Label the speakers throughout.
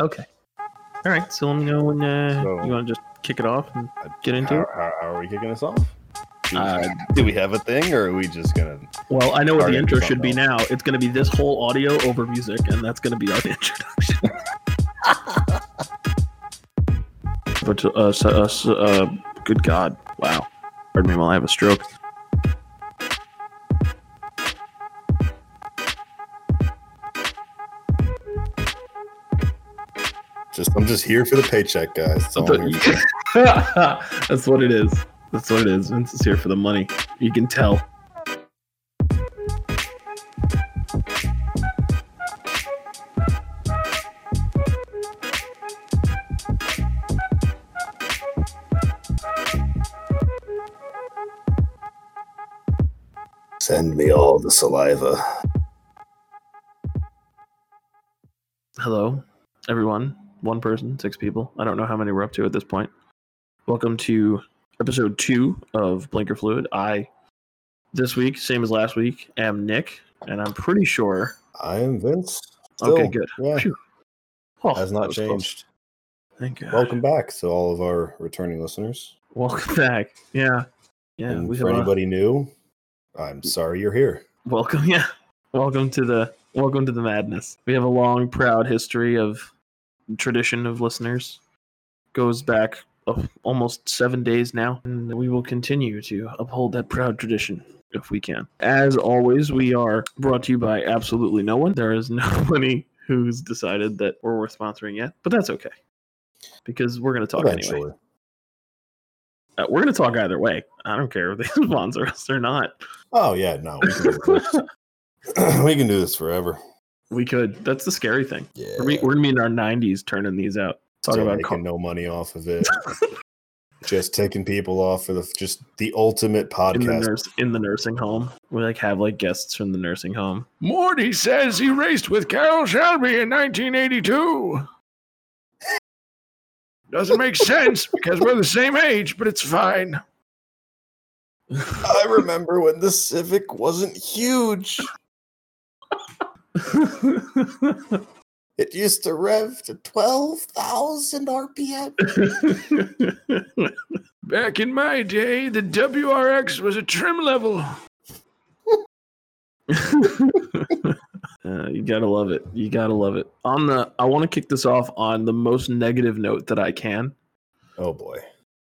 Speaker 1: Okay. All right. So let me know when uh,
Speaker 2: So-
Speaker 1: you want to just kick it off and get into
Speaker 2: how,
Speaker 1: it.
Speaker 2: How, how are we kicking this off? Do,
Speaker 1: Uh,
Speaker 2: do we have a thing, or are we just gonna?
Speaker 1: Well, I know what the intro should be
Speaker 2: don't
Speaker 1: now. It's going to be this whole audio over music, and that's going to be our introduction. but uh, so, uh, uh, good God, wow! Pardon me while I have a stroke.
Speaker 2: Just here for the paycheck, guys. That's all I'm here for.
Speaker 1: that's what it is. That's what it is. Vince is here for the money. You can tell.
Speaker 2: Send me all the saliva.
Speaker 1: Hello, everyone. One person, six people. I don't know how many we're up to at this point. Welcome to episode two of Blinker Fluid. I, this week, same as last week, am Nick, and I'm pretty sure.
Speaker 2: I am Vince.
Speaker 1: Okay, good.
Speaker 2: Yeah,
Speaker 1: Oh,
Speaker 2: has not
Speaker 1: was close.
Speaker 2: changed.
Speaker 1: Thank God.
Speaker 2: Welcome back to all of our returning listeners.
Speaker 1: Welcome back. Yeah. Yeah.
Speaker 2: and for
Speaker 1: have a-
Speaker 2: anybody new, I'm sorry you're here.
Speaker 1: welcome. Yeah. Welcome to the welcome to the madness. We have a long, proud history of tradition of listeners. Goes back uh, almost seven days now, and we will continue to uphold that proud tradition if we can. As always, we are brought to you by absolutely no one. There is nobody who's decided that we're worth sponsoring yet, but that's okay because we're going to talk anyway.
Speaker 2: Eventually.
Speaker 1: Uh, we're going to talk either way. I don't care if they sponsor us or not.
Speaker 2: Oh yeah, no, we can, do this. we can do this forever.
Speaker 1: We could. That's the scary thing.
Speaker 2: Yeah,
Speaker 1: We're, we're gonna be in our 90s turning these out. Talking
Speaker 2: Still
Speaker 1: about
Speaker 2: making
Speaker 1: car-
Speaker 2: no money off of it. just taking people off for the just the ultimate
Speaker 1: in the
Speaker 2: podcast.
Speaker 1: nurse in the nursing home. We like have like guests from the nursing home.
Speaker 3: Morty says he raced with Carroll Shelby in 1982. Doesn't make sense because we're the same age, but it's fine.
Speaker 2: I remember when the Civic wasn't huge. It used to rev to twelve thousand RPM.
Speaker 3: Back in my day, the WRX was a trim level.
Speaker 1: Uh, you gotta love it. You gotta love it. On the, I want to kick this off on the most negative note that I can.
Speaker 2: Oh boy.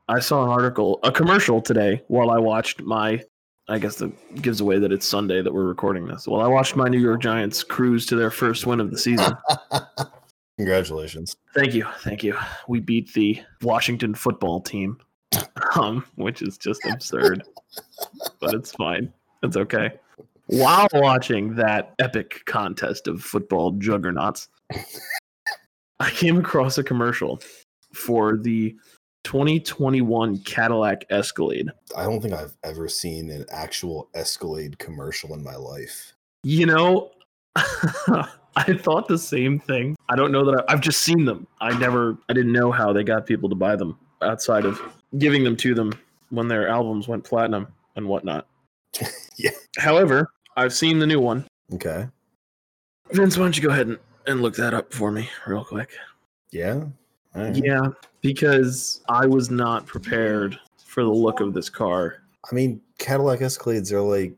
Speaker 1: I saw an article, a commercial today while I watched my. I guess that gives away that it's Sunday that we're recording this. Well, I watched my New York Giants cruise to their first win of the season.
Speaker 2: Congratulations.
Speaker 1: Thank you, thank you. We beat the Washington football team, um, which is just absurd, but it's fine. It's okay. While watching that epic contest of football juggernauts, I came across a commercial for the 2021 Cadillac Escalade.
Speaker 2: I don't think I've ever seen an actual Escalade commercial in my life.
Speaker 1: You know, I thought the same thing. I don't know that I, I've just seen them. I never, I didn't know how they got people to buy them outside of giving them to them when their albums went platinum and whatnot.
Speaker 2: Yeah.
Speaker 1: However, I've seen the new one.
Speaker 2: Okay.
Speaker 1: Vince, why don't you go ahead and, and look that up for me real quick?
Speaker 2: Yeah. Right.
Speaker 1: Yeah, because I was not prepared for the look of this car.
Speaker 2: I mean, Cadillac Escalades are like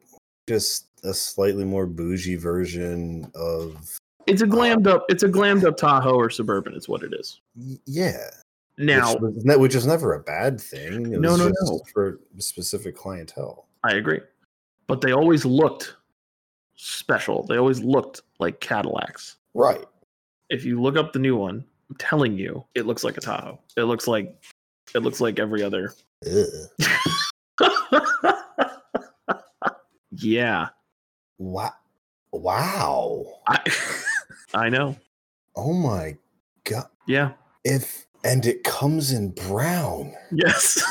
Speaker 2: just a slightly more bougie version of
Speaker 1: It's a uh, glammed up. It's a glammed up Tahoe or Suburban. Is what it is.
Speaker 2: yeah.
Speaker 1: Now,
Speaker 2: which, was, which is never a bad thing. It
Speaker 1: No,
Speaker 2: was
Speaker 1: no,
Speaker 2: just
Speaker 1: no.
Speaker 2: For specific clientele.
Speaker 1: I agree. But they always looked special. They always looked like Cadillacs.
Speaker 2: Right.
Speaker 1: If you look up the new one, I'm telling you, it looks like a Tahoe. It looks like it looks like every other. Yeah.
Speaker 2: Wow. Wow.
Speaker 1: I I know.
Speaker 2: Oh my god.
Speaker 1: Yeah.
Speaker 2: If and it comes in brown.
Speaker 1: Yes.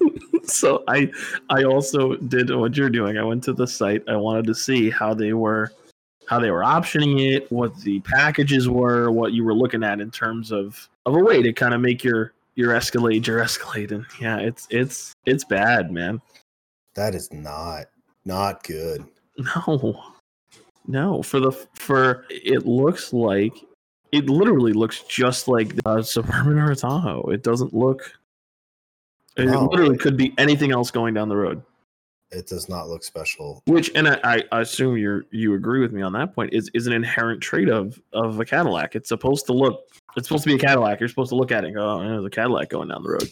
Speaker 1: so I I also did what you're doing. I went to the site. I wanted to see how they were how they were optioning it, what the packages were, what you were looking at in terms of of a way to kind of make your your Escalade your Escalade. And yeah, it's it's it's bad, man.
Speaker 2: That is not not good.
Speaker 1: No. No, for the for it looks like it literally looks just like a Suburban or Tahoe. It doesn't look. It
Speaker 2: No.
Speaker 1: literally could be anything else going down the road.
Speaker 2: It does not look special.
Speaker 1: Which, and I, I assume you you agree with me on that point, is is an inherent trait of of a Cadillac. It's supposed to look. It's supposed to be a Cadillac. You're supposed to look at it and go, "Oh, there's a Cadillac going down the road."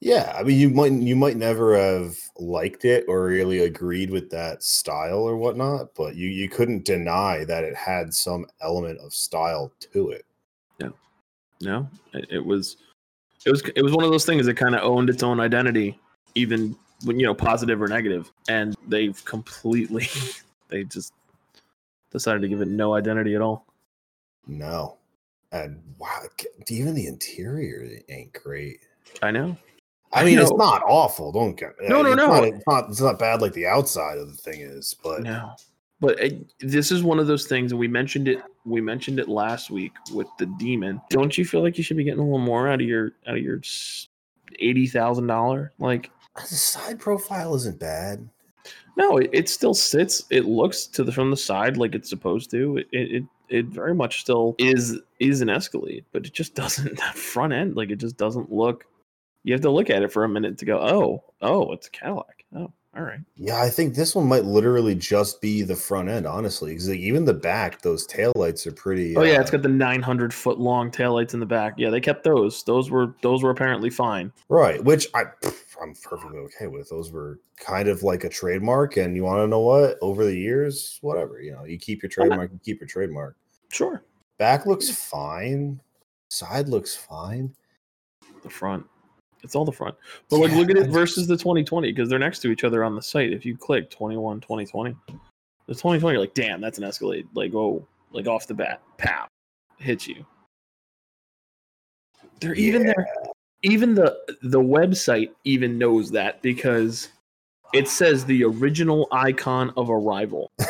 Speaker 2: Yeah, I mean, you might you might never have liked it or really agreed with that style or whatnot, but you you couldn't deny that it had some element of style to it.
Speaker 1: Yeah, no, it, it was, it was, it was one of those things that kind of owned its own identity, even you know positive or negative, and they've completely, they just decided to give it no identity at all.
Speaker 2: No, and wow, even the interior ain't great.
Speaker 1: I know.
Speaker 2: I mean, it's not awful. Don't get
Speaker 1: No, no,
Speaker 2: it's
Speaker 1: no.
Speaker 2: Not, it's not. It's not bad like the outside of the thing is, but
Speaker 1: No, but it, this is one of those things, and we mentioned it. We mentioned it last week with the demon. Don't you feel like you should be getting a little more out of your out of your eighty thousand dollar? Like,
Speaker 2: the side profile isn't bad.
Speaker 1: no, it, it still sits. It looks to the from the side like it's supposed to. It it it, very much still is is an Escalade, but it just doesn't that front end like it just doesn't look. You have to look at it for a minute to go, oh, oh, it's a Cadillac. Oh, all right.
Speaker 2: Yeah, I think this one might literally just be the front end, honestly, because like, even the back, those taillights are pretty.
Speaker 1: Oh yeah, it's
Speaker 2: uh
Speaker 1: got the 900 foot long taillights in the back. Yeah, they kept those. Those were those were apparently fine.
Speaker 2: right, which I I'm perfectly okay with. Those were kind of like a trademark, and you want to know what? Over the years, whatever you know, you keep your trademark, you keep your trademark.
Speaker 1: Sure.
Speaker 2: Back looks fine, side looks fine.
Speaker 1: The front. It's all the front. But like
Speaker 2: Yeah,
Speaker 1: look at it versus the 2020 because they're next to each other on the site. If you click 21 2020, the 2020 you're like, "Damn, that's an Escalade." Like, oh, like off the bat, pow, hits you. They're even there even the the website even knows that because it says the original icon of arrival.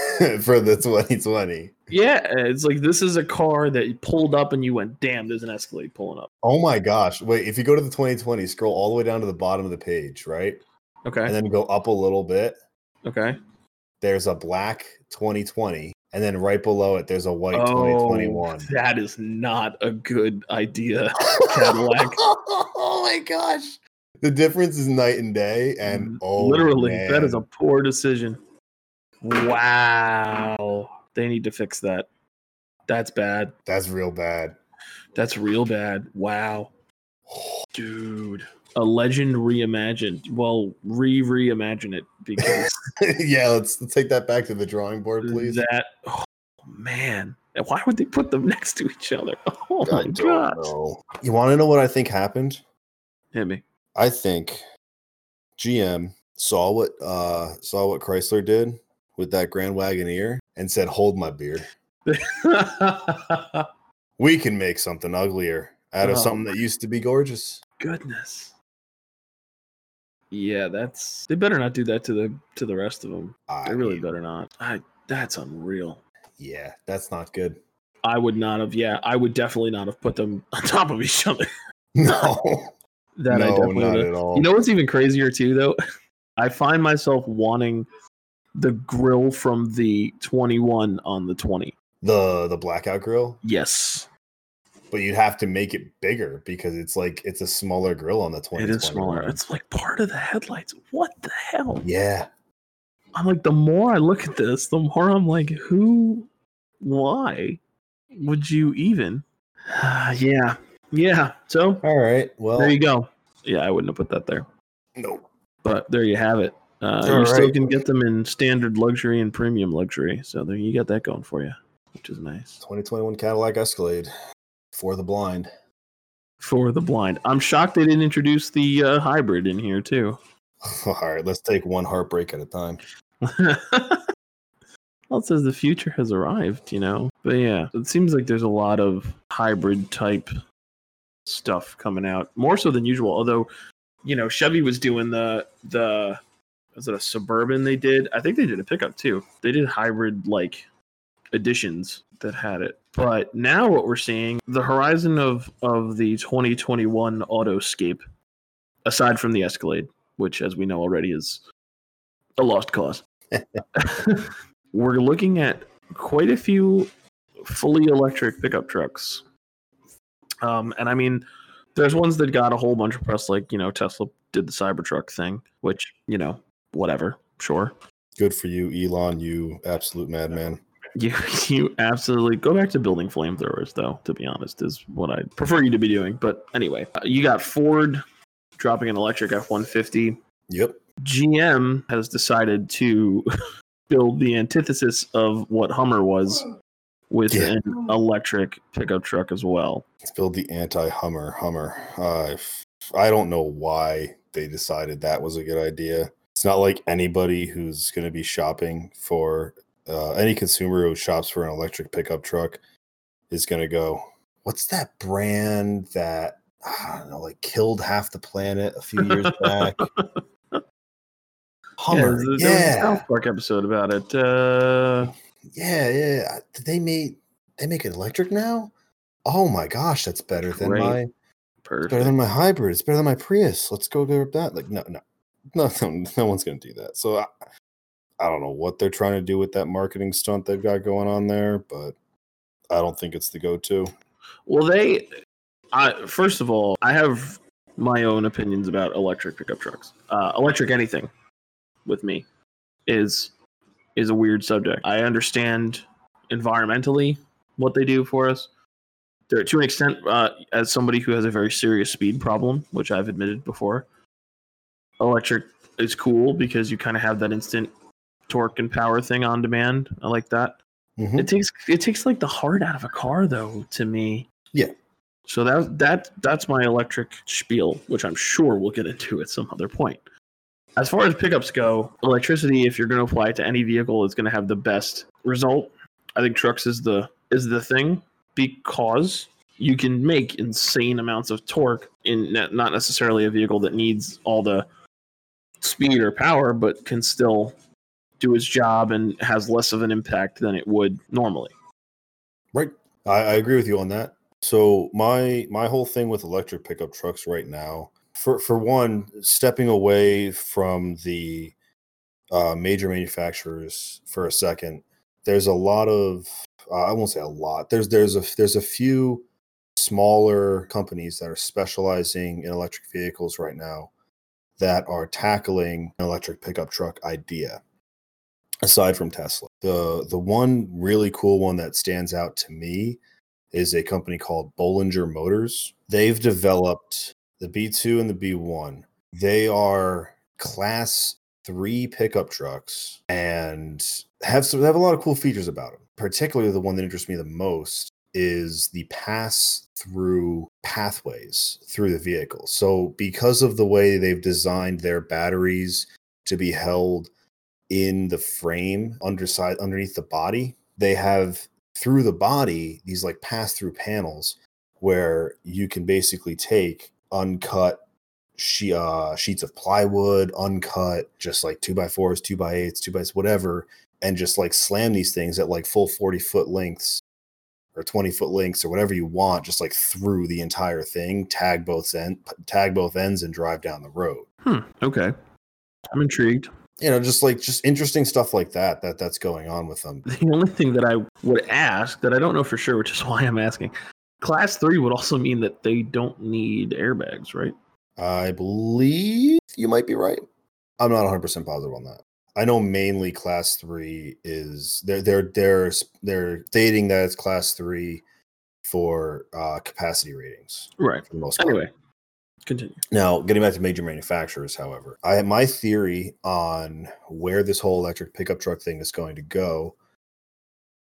Speaker 2: for the 2020.
Speaker 1: Yeah, it's like this is a car that pulled up and you went, damn, there's an Escalade pulling up.
Speaker 2: Oh my gosh! Wait, if you go to the 2020, scroll all the way down to the bottom of the page, right,
Speaker 1: Okay.
Speaker 2: and then go up a little bit.
Speaker 1: okay.
Speaker 2: There's a black 2020, and then right below it, there's a white
Speaker 1: Oh,
Speaker 2: 2021.
Speaker 1: that is not a good idea. Cadillac.
Speaker 2: oh my gosh! The difference is night and day, and oh,
Speaker 1: Literally, that is a poor decision. Wow. They need to fix that. That's bad.
Speaker 2: that's real bad.
Speaker 1: That's real bad. Wow. Dude. A legend reimagined. Well, re reimagine it because
Speaker 2: yeah, let's, let's take that back to the drawing board, please.
Speaker 1: that oh man. Why would they put them next to each other? Oh my god.
Speaker 2: You want to know what I think happened?
Speaker 1: Hit me.
Speaker 2: I think GM saw what uh saw what Chrysler did with that Grand Wagoneer and said, "Hold my beer. We can make something uglier out of
Speaker 1: Oh
Speaker 2: something that used to be gorgeous."
Speaker 1: Goodness. Yeah, that's they better not do that to the to the rest of them.
Speaker 2: I
Speaker 1: They really better not. I that's unreal.
Speaker 2: yeah, that's not good.
Speaker 1: I would not have. Yeah, I would definitely not have put them on top of each other.
Speaker 2: No,
Speaker 1: That I
Speaker 2: no,
Speaker 1: definitely
Speaker 2: not at all.
Speaker 1: You know what's even crazier too, though? I find myself wanting the grill from the 21 on the 20.
Speaker 2: the the blackout grill,
Speaker 1: Yes,
Speaker 2: but you'd have to make it bigger because it's like it's a smaller grill on the twenty.
Speaker 1: it is smaller. It's like part of the headlights. What the hell?
Speaker 2: yeah,
Speaker 1: I'm like, the more I look at this, the more I'm like, who, why would you even? yeah, yeah. So
Speaker 2: all right. Well,
Speaker 1: there you go. Yeah, I wouldn't have put that there,
Speaker 2: no,
Speaker 1: but there you have it. Uh,
Speaker 2: All
Speaker 1: you still can get them in standard luxury and premium luxury. So there you got that going for you, which is nice.
Speaker 2: 2021 Cadillac Escalade for the blind.
Speaker 1: For the blind, I'm shocked they didn't introduce the uh, hybrid in here too.
Speaker 2: All right, let's take one heartbreak at a time.
Speaker 1: well, it says the future has arrived, you know. But yeah, it seems like there's a lot of hybrid type stuff coming out, more so than usual. Although, you know, Chevy was doing the the was it a suburban they did? I think they did a pickup too. They did hybrid like editions that had it. But now what we're seeing, the horizon of of the 2021 Autoscape, aside from the Escalade, which as we know already is a lost cause. we're looking at quite a few fully electric pickup trucks. Um, and I mean, there's ones that got a whole bunch of press, like you know Tesla did the Cybertruck thing, which you know whatever, sure.
Speaker 2: Good for you, Elon. You absolute madman.
Speaker 1: You you absolutely go back to building flamethrowers, though. To be honest, is what I prefer you to be doing. But anyway, uh, you got Ford dropping an electric F one fifty.
Speaker 2: Yep.
Speaker 1: GM has decided to build the antithesis of what Hummer was with
Speaker 2: Yeah.
Speaker 1: an electric pickup truck as well.
Speaker 2: Let's build the anti-Hummer. Hummer. Uh, f- I don't know why they decided that was a good idea. It's not like anybody who's going to be shopping for uh, any consumer who shops for an electric pickup truck is going to go, "What's that brand that I don't know, like killed half the planet a few years back?" Hummer.
Speaker 1: there was a
Speaker 2: Yeah,
Speaker 1: South Park episode about it. Uh,
Speaker 2: yeah, yeah. Did they make they make it electric now? Oh my gosh, that's better than
Speaker 1: Great.
Speaker 2: my
Speaker 1: perfect.
Speaker 2: better than my hybrid. It's better than my Prius. Let's go grab that. Like, no, no, no, no, no one's gonna do that. So I, I don't know what they're trying to do with that marketing stunt they've got going on there, but I don't think it's the go-to.
Speaker 1: Well, they. I, first of all, I have my own opinions about electric pickup trucks. Uh, electric anything with me is is a weird subject. I understand environmentally what they do for us. There, to an extent, uh, as somebody who has a very serious speed problem, which I've admitted before, electric is cool because you kind of have that instant torque and power thing on demand. I like that.
Speaker 2: Mhm.
Speaker 1: It takes it takes like the heart out of a car though to me.
Speaker 2: Yeah.
Speaker 1: So that that that's my electric spiel, which I'm sure we'll get into at some other point. As far as pickups go, electricity, if you're going to apply it to any vehicle, is going to have the best result. I think trucks is the is the thing because you can make insane amounts of torque in not necessarily a vehicle that needs all the speed or power, but can still do its job and has less of an impact than it would normally.
Speaker 2: Right. I, I agree with you on that. So my my whole thing with electric pickup trucks right now, for for one, stepping away from the uh, major manufacturers for a second, there's a lot of uh, I won't say a lot. There's there's a there's a few smaller companies that are specializing in electric vehicles right now that are tackling an electric pickup truck idea aside from Tesla. The the one really cool one that stands out to me is a company called Bollinger Motors. They've developed the B2 and the B1. They are class 3 pickup trucks and have some have a lot of cool features about them. Particularly the one that interests me the most is the pass through pathways through the vehicle. So because of the way they've designed their batteries to be held in the frame underside underneath the body they have through the body these like pass through panels where you can basically take uncut she, uh, sheets of plywood uncut just like two by fours two by eights two by whatever and just like slam these things at like full 40 foot lengths or 20 foot lengths or whatever you want just like through the entire thing tag both end tag both ends and drive down the road
Speaker 1: Hmm. Okay. I'm intrigued.
Speaker 2: you know just like just interesting stuff like that that that's going on with them
Speaker 1: The only thing that I would ask that I don't know for sure, which is why I'm asking, class three would also mean that they don't need airbags, right?
Speaker 2: i believe you might be right i'm not 100% positive on that i know mainly class 3 is they're they're they're they're stating that it's class 3 for uh capacity ratings
Speaker 1: Right.
Speaker 2: for the most part
Speaker 1: Anyway, continue.
Speaker 2: Now, getting back to major manufacturers, however, I my theory on where this whole electric pickup truck thing is going to go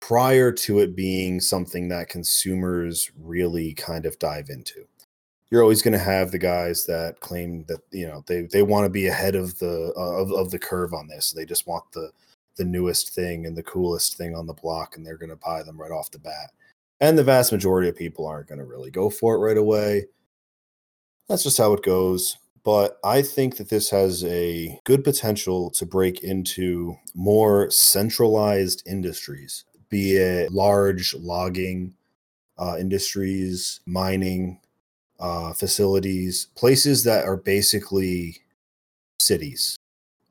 Speaker 2: prior to it being something that consumers really kind of dive into. You're always going to have the guys that claim that you know they they want to be ahead of the uh, of, of the curve on this. They just want the the newest thing and the coolest thing on the block and they're going to buy them right off the bat. And the vast majority of people aren't going to really go for it right away that's just how it goes. But I think that this has a good potential to break into more centralized industries, be it large logging uh, industries, mining uh, facilities, places that are basically cities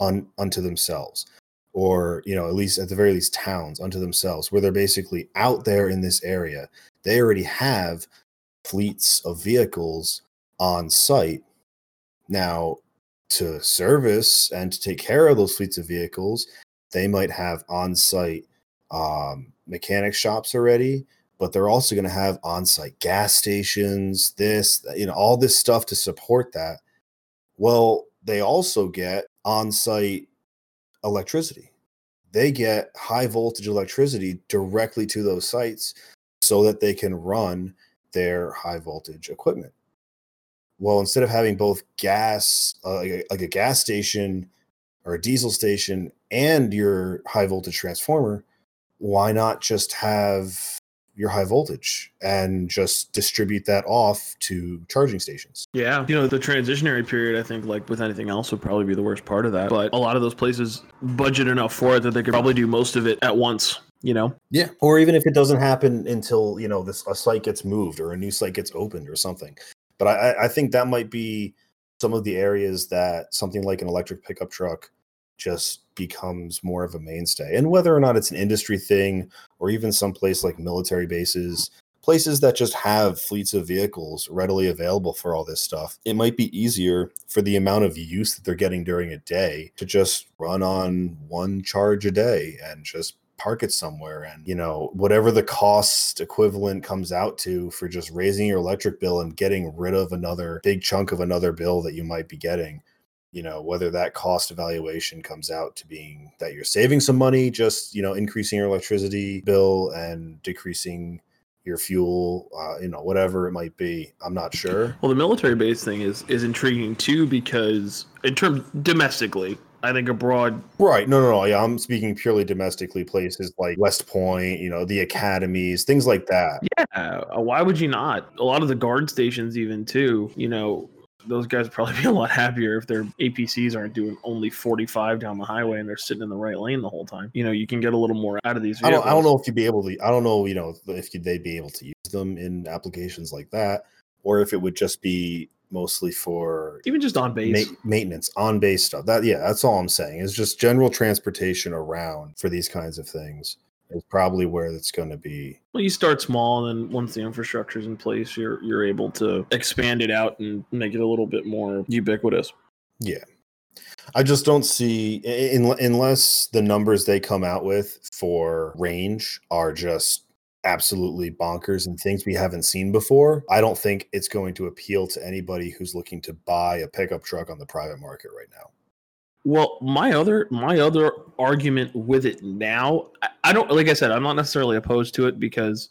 Speaker 2: un, unto themselves. or you know at least at the very least towns unto themselves where they're basically out there in this area they already have fleets of vehicles on site now to service and to take care of those fleets of vehicles they might have on site um, mechanic shops already but they're also going to have on-site gas stations this you know all this stuff to support that. Well they also get on-site electricity. They get high voltage electricity directly to those sites so that they can run their high voltage equipment. Well instead of having both gas uh, like, a, like a gas station or a diesel station and your high voltage transformer why not just have your high voltage and just distribute that off to charging stations.
Speaker 1: Yeah. You know, the transitionary period, I think, like with anything else, would probably be the worst part of that. But a lot of those places budget enough for it that they could probably do most of it at once. You know?
Speaker 2: Yeah. Or even if it doesn't happen until, you know, this a site gets moved or a new site gets opened or something. But I, I think that might be some of the areas that something like an electric pickup truck just becomes more of a mainstay. And whether or not it's an industry thing or even some place like military bases, places that just have fleets of vehicles readily available for all this stuff, it might be easier for the amount of use that they're getting during a day to just run on one charge a day and just park it somewhere and you know whatever the cost equivalent comes out to for just raising your electric bill and getting rid of another big chunk of another bill that you might be getting you know whether that cost evaluation comes out to being that you're saving some money just you know increasing your electricity bill and decreasing your fuel uh, you know whatever it might be i'm not sure
Speaker 1: well the military base thing is is intriguing too because in terms domestically I think abroad.
Speaker 2: Right. No, no, no. Yeah, I'm speaking purely domestically. Places like West Point, you know, the academies, things like that.
Speaker 1: Yeah. Why would you not? A lot of the guard stations, even too. You know, those guys would probably be a lot happier if their APCs aren't doing only 45 down the highway and they're sitting in the right lane the whole time. You know, you can get a little more out of these
Speaker 2: vehicles. I don't, I don't know if you'd be able to, I don't know, you know, if they'd be able to use them in applications like that or if it would just be mostly for
Speaker 1: even just on base
Speaker 2: ma- maintenance on base stuff that yeah that's all i'm saying is just general transportation around for these kinds of things is probably where it's going to be.
Speaker 1: Well, you start small, and then once the infrastructure is in place, you're you're able to expand it out and make it a little bit more ubiquitous.
Speaker 2: Yeah, I just don't see in, unless the numbers they come out with for range are just absolutely bonkers and things we haven't seen before. I don't think it's going to appeal to anybody who's looking to buy a pickup truck on the private market right now.
Speaker 1: Well, my other my other argument with it now, I, I don't like I said, I'm not necessarily opposed to it because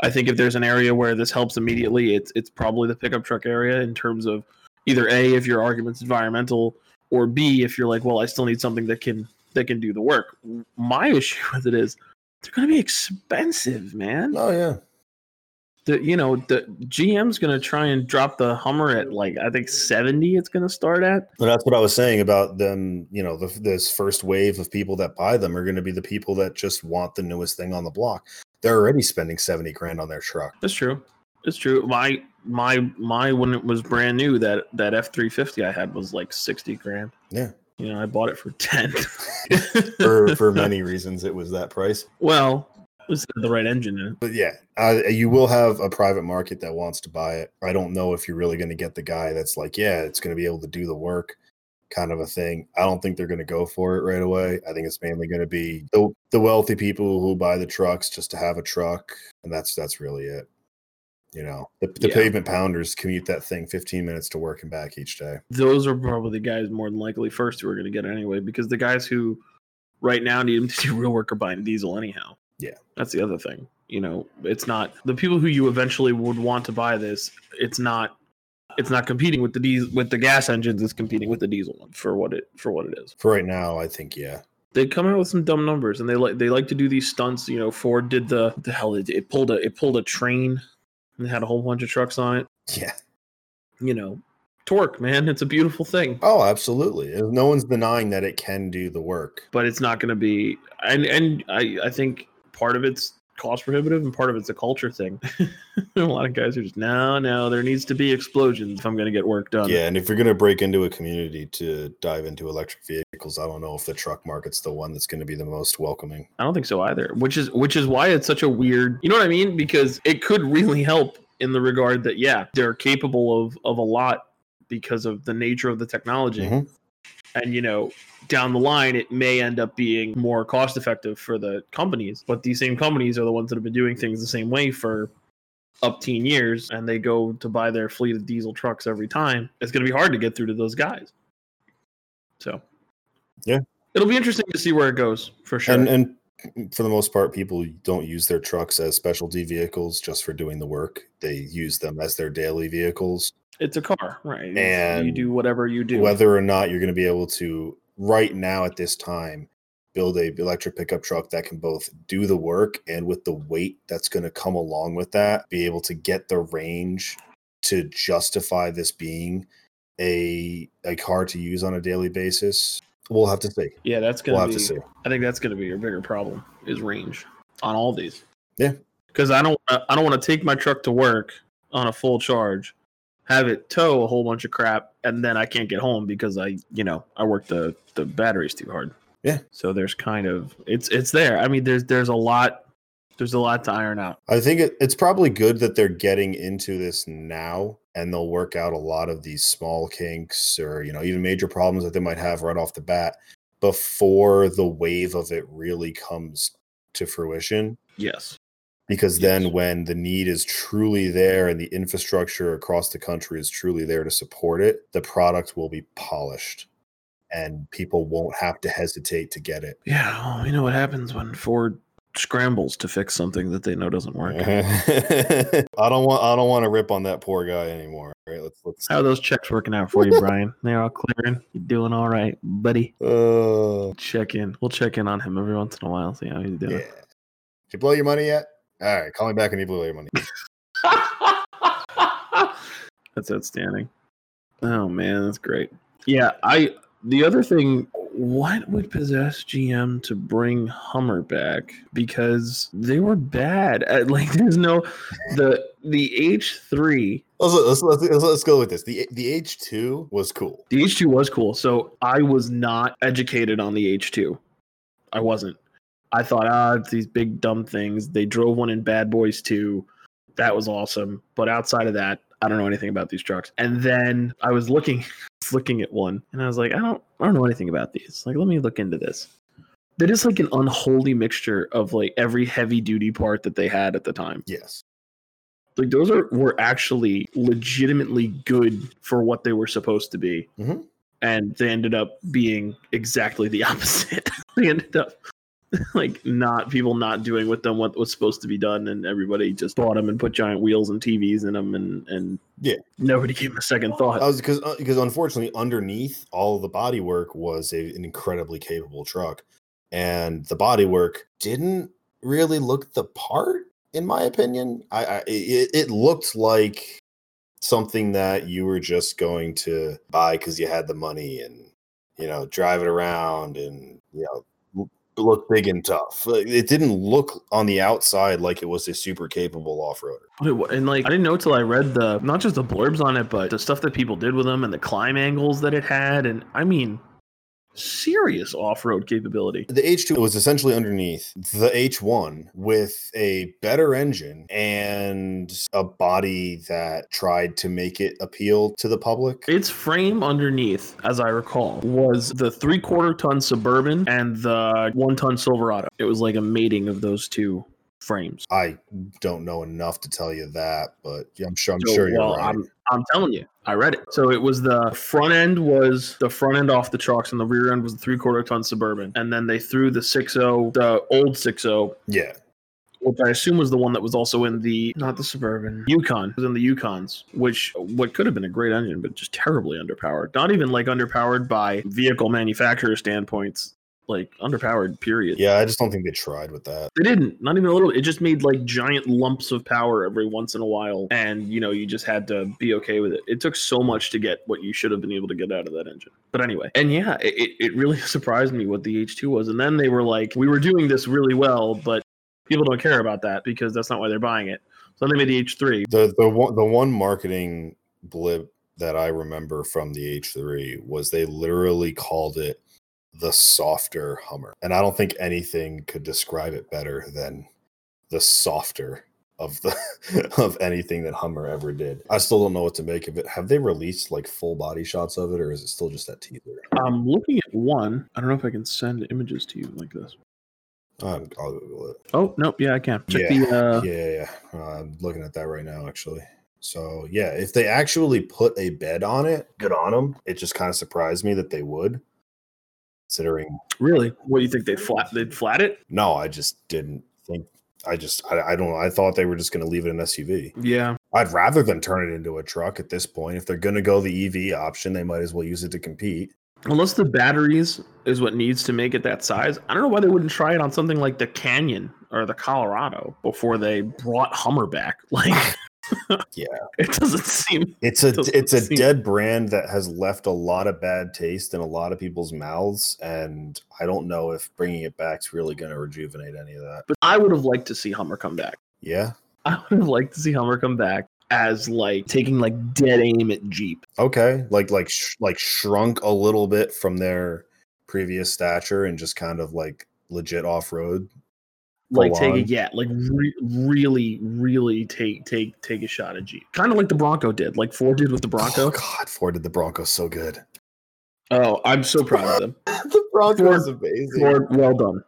Speaker 1: I think if there's an area where this helps immediately, it's it's probably the pickup truck area in terms of either A, if your argument's environmental, or B, if you're like, well, I still need something that can that can do the work. My issue with it is they're gonna be expensive, man.
Speaker 2: Oh yeah
Speaker 1: the you know the GM's gonna try and drop the Hummer at like I think seventy. It's gonna start at.
Speaker 2: And that's what I was saying about them. You know, the, this first wave of people that buy them are going to be the people that just want the newest thing on the block. They're already spending seventy grand on their truck.
Speaker 1: That's true. It's true. My my my when it was brand new that that F three fifty I had was like sixty grand.
Speaker 2: Yeah.
Speaker 1: You know, I bought it for ten.
Speaker 2: for for many reasons, it was that price.
Speaker 1: Well, was the right engine in it.
Speaker 2: But yeah, uh, you will have a private market that wants to buy it. I don't know if you're really going to get the guy that's like, yeah, it's going to be able to do the work kind of a thing. I don't think they're going to go for it right away. I think it's mainly going to be the, the wealthy people who buy the trucks just to have a truck, and that's that's really it. You know, the, the yeah. pavement pounders commute that thing 15 minutes to work and back each day.
Speaker 1: Those are probably the guys more than likely first who are going to get it anyway, because the guys who right now need them to do real work are buying diesel anyhow.
Speaker 2: Yeah.
Speaker 1: That's the other thing. You know, it's not the people who you eventually would want to buy this, it's not it's not competing with the diesel with the gas engines, it's competing with the diesel one for what it for what it is.
Speaker 2: For right now, I think yeah.
Speaker 1: They come out with some dumb numbers and they like they like to do these stunts. You know, Ford did the the hell it, it pulled a it pulled a train and had a whole bunch of trucks on it.
Speaker 2: Yeah.
Speaker 1: You know, torque, man. It's a beautiful thing.
Speaker 2: Oh, absolutely. No one's denying that it can do the work.
Speaker 1: But it's not going to be and and I I think part of it's cost prohibitive, and part of it's a culture thing. a lot of guys are just no, no. There needs to be explosions if I'm going to get work done.
Speaker 2: Yeah, and if you're going to break into a community to dive into electric vehicles, I don't know if the truck market's the one that's going to be the most welcoming.
Speaker 1: I don't think so either. Which is which is why it's such a weird. You know what I mean? Because it could really help in the regard that yeah, they're capable of of a lot because of the nature of the technology.
Speaker 2: Mhm.
Speaker 1: And you know, down the line, it may end up being more cost effective for the companies. But these same companies are the ones that have been doing things the same way for up teen years, and they go to buy their fleet of diesel trucks every time. It's going to be hard to get through to those guys. So,
Speaker 2: Yeah.
Speaker 1: it'll be interesting to see where it goes for sure.
Speaker 2: And and for the most part, people don't use their trucks as specialty vehicles just for doing the work. They use them as their daily vehicles.
Speaker 1: It's a car, right? And you do whatever you do.
Speaker 2: Whether or not you're going to be able to right now at this time build a electric pickup truck that can both do the work and with the weight that's going to come along with that, be able to get the range to justify this being a a car to use on a daily basis. We'll have to see.
Speaker 1: yeah, that's
Speaker 2: We'll
Speaker 1: gonna
Speaker 2: have
Speaker 1: be.
Speaker 2: to see.
Speaker 1: I think that's gonna be your bigger problem is range on all these.
Speaker 2: Yeah.
Speaker 1: because I don't. I don't want to take my truck to work on a full charge, have it tow a whole bunch of crap, and then I can't get home because I, you know, I work the the batteries too hard.
Speaker 2: Yeah.
Speaker 1: So there's kind of it's it's there. I mean, there's there's a lot. There's a lot to iron out.
Speaker 2: I think it, it's probably good that they're getting into this now and they'll work out a lot of these small kinks or you know even major problems that they might have right off the bat before the wave of it really comes to fruition
Speaker 1: Yes.
Speaker 2: Because then when the need is truly there and the infrastructure across the country is truly there to support it the product will be polished and people won't have to hesitate to get it
Speaker 1: Yeah. Well, you know what happens when Ford scrambles to fix something that they know doesn't work.
Speaker 2: I don't want I don't want to rip on that poor guy anymore. Right, let's let's.
Speaker 1: How are those checks working out for you, Brian? They're all clearing. You doing all right, buddy?
Speaker 2: Uh,
Speaker 1: Check in. We'll check in on him every once in a while, see how he's
Speaker 2: yeah.
Speaker 1: doing.
Speaker 2: Did you blow your money yet? All right, call me back when you blow your money.
Speaker 1: that's outstanding. Oh man, that's great. Yeah, I the other thing, what would possess GM to bring Hummer back? Because they were bad. Uh, At, like there's no the the H three
Speaker 2: Let's, let's, let's, let's, let's go with this. The the H two was cool.
Speaker 1: The H2 was cool. So I was not educated on the H2. I wasn't. I thought, ah, it's these big dumb things. They drove one in Bad Boys 2. That was awesome. But outside of that, I don't know anything about these trucks. And then I was looking looking at one and I was like, I don't I don't know anything about these. Like, let me look into this. That is like an unholy mixture of like every heavy duty part that they had at the time
Speaker 2: Yes.
Speaker 1: like those are were actually legitimately good for what they were supposed to be
Speaker 2: Mhm.
Speaker 1: and they ended up being exactly the opposite they ended up like not people not doing with them what was supposed to be done and everybody just bought them and put giant wheels and tvs in them and and
Speaker 2: Yeah.
Speaker 1: nobody gave them a second thought
Speaker 2: I was because because uh, unfortunately underneath all the body work was a, an incredibly capable truck, and the body work didn't really look the part, in my opinion. I, I it, it looked like something that you were just going to buy because you had the money and you know drive it around and you know look big and tough. It didn't look on the outside like it was a super capable off roader.
Speaker 1: And like I didn't know till I read the not just the blurbs on it, but the stuff that people did with them and the climb angles that it had, and I mean, serious off-road capability.
Speaker 2: The H2 was essentially underneath the H1 with a better engine and a body that tried to make it appeal to the public.
Speaker 1: Its frame underneath, as I recall, was the three-quarter ton Suburban and the one-ton Silverado. It was like a mating of those two frames.
Speaker 2: I don't know enough to tell you that, but I'm sure I'm
Speaker 1: So,
Speaker 2: sure you're
Speaker 1: well,
Speaker 2: right.
Speaker 1: I'm, I'm telling you, I read it. So it was the front end was the front end off the trucks, and the rear end was the three quarter ton suburban. And then they threw the 6.0, the old 6.0,
Speaker 2: yeah.
Speaker 1: which I assume was the one that was also in the not the suburban Yukon. It was in the Yukons, which what could have been a great engine, but just terribly underpowered. Not even like underpowered by vehicle manufacturer standpoints, like underpowered. Period.
Speaker 2: Yeah, I just don't think they tried with that.
Speaker 1: They didn't, not even a little. It just made like giant lumps of power every once in a while, and you know you just had to be okay with it. It took so much to get what you should have been able to get out of that engine. But anyway, and yeah, it, it- really surprised me what the H2 was. And then they were like, we were doing this really well, but people don't care about that because that's not why they're buying it. So then they made the H3.
Speaker 2: The the one the one marketing blip that I remember from the H3 was they literally called it the softer Hummer. And I don't think anything could describe it better than the softer of the of anything that Hummer ever did. I still don't know what to make of it. Have they released like full body shots of it or is it still just that teaser?
Speaker 1: I'm looking at one. I don't know if I can send images to you like this.
Speaker 2: Um, I'll Google it.
Speaker 1: Oh, nope. Yeah, I can. Check
Speaker 2: yeah,
Speaker 1: the. Uh,
Speaker 2: yeah, yeah. Uh, I'm looking at that right now, actually. So yeah, if they actually put a bed on it, good on them. It just kind of surprised me that they would, considering.
Speaker 1: Really? What do you think? They'd flat? They'd flat it?
Speaker 2: No, I just didn't think. I just I, I don't. Know. I thought they were just going to leave it an SUV.
Speaker 1: Yeah.
Speaker 2: I'd rather than turn it into a truck at this point. If they're going to go the EV option, they might as well use it to compete.
Speaker 1: Unless the batteries is what needs to make it that size. I don't know why they wouldn't try it on something like the Canyon or the Colorado before they brought Hummer back. Like,
Speaker 2: Yeah.
Speaker 1: it doesn't seem.
Speaker 2: It's a
Speaker 1: Doesn't
Speaker 2: it's a
Speaker 1: seem-
Speaker 2: dead brand that has left a lot of bad taste in a lot of people's mouths, and I don't know if bringing it back is really going to rejuvenate any of that.
Speaker 1: But I would have liked to see Hummer come back.
Speaker 2: Yeah.
Speaker 1: I would have liked to see Hummer come back as like taking like dead aim at Jeep.
Speaker 2: Okay. Like like sh- like shrunk a little bit from their previous stature and just kind of like legit off road.
Speaker 1: Like
Speaker 2: Full
Speaker 1: take
Speaker 2: on.
Speaker 1: it, yeah, like re- really, really take take take a shot at G. Kind of like the Bronco did, like Ford did with the oh, Bronco.
Speaker 2: Oh God, Ford did the Bronco so good.
Speaker 1: Oh, I'm so proud of them.
Speaker 2: the Bronco
Speaker 1: Ford-
Speaker 2: is amazing.
Speaker 1: Ford, well done,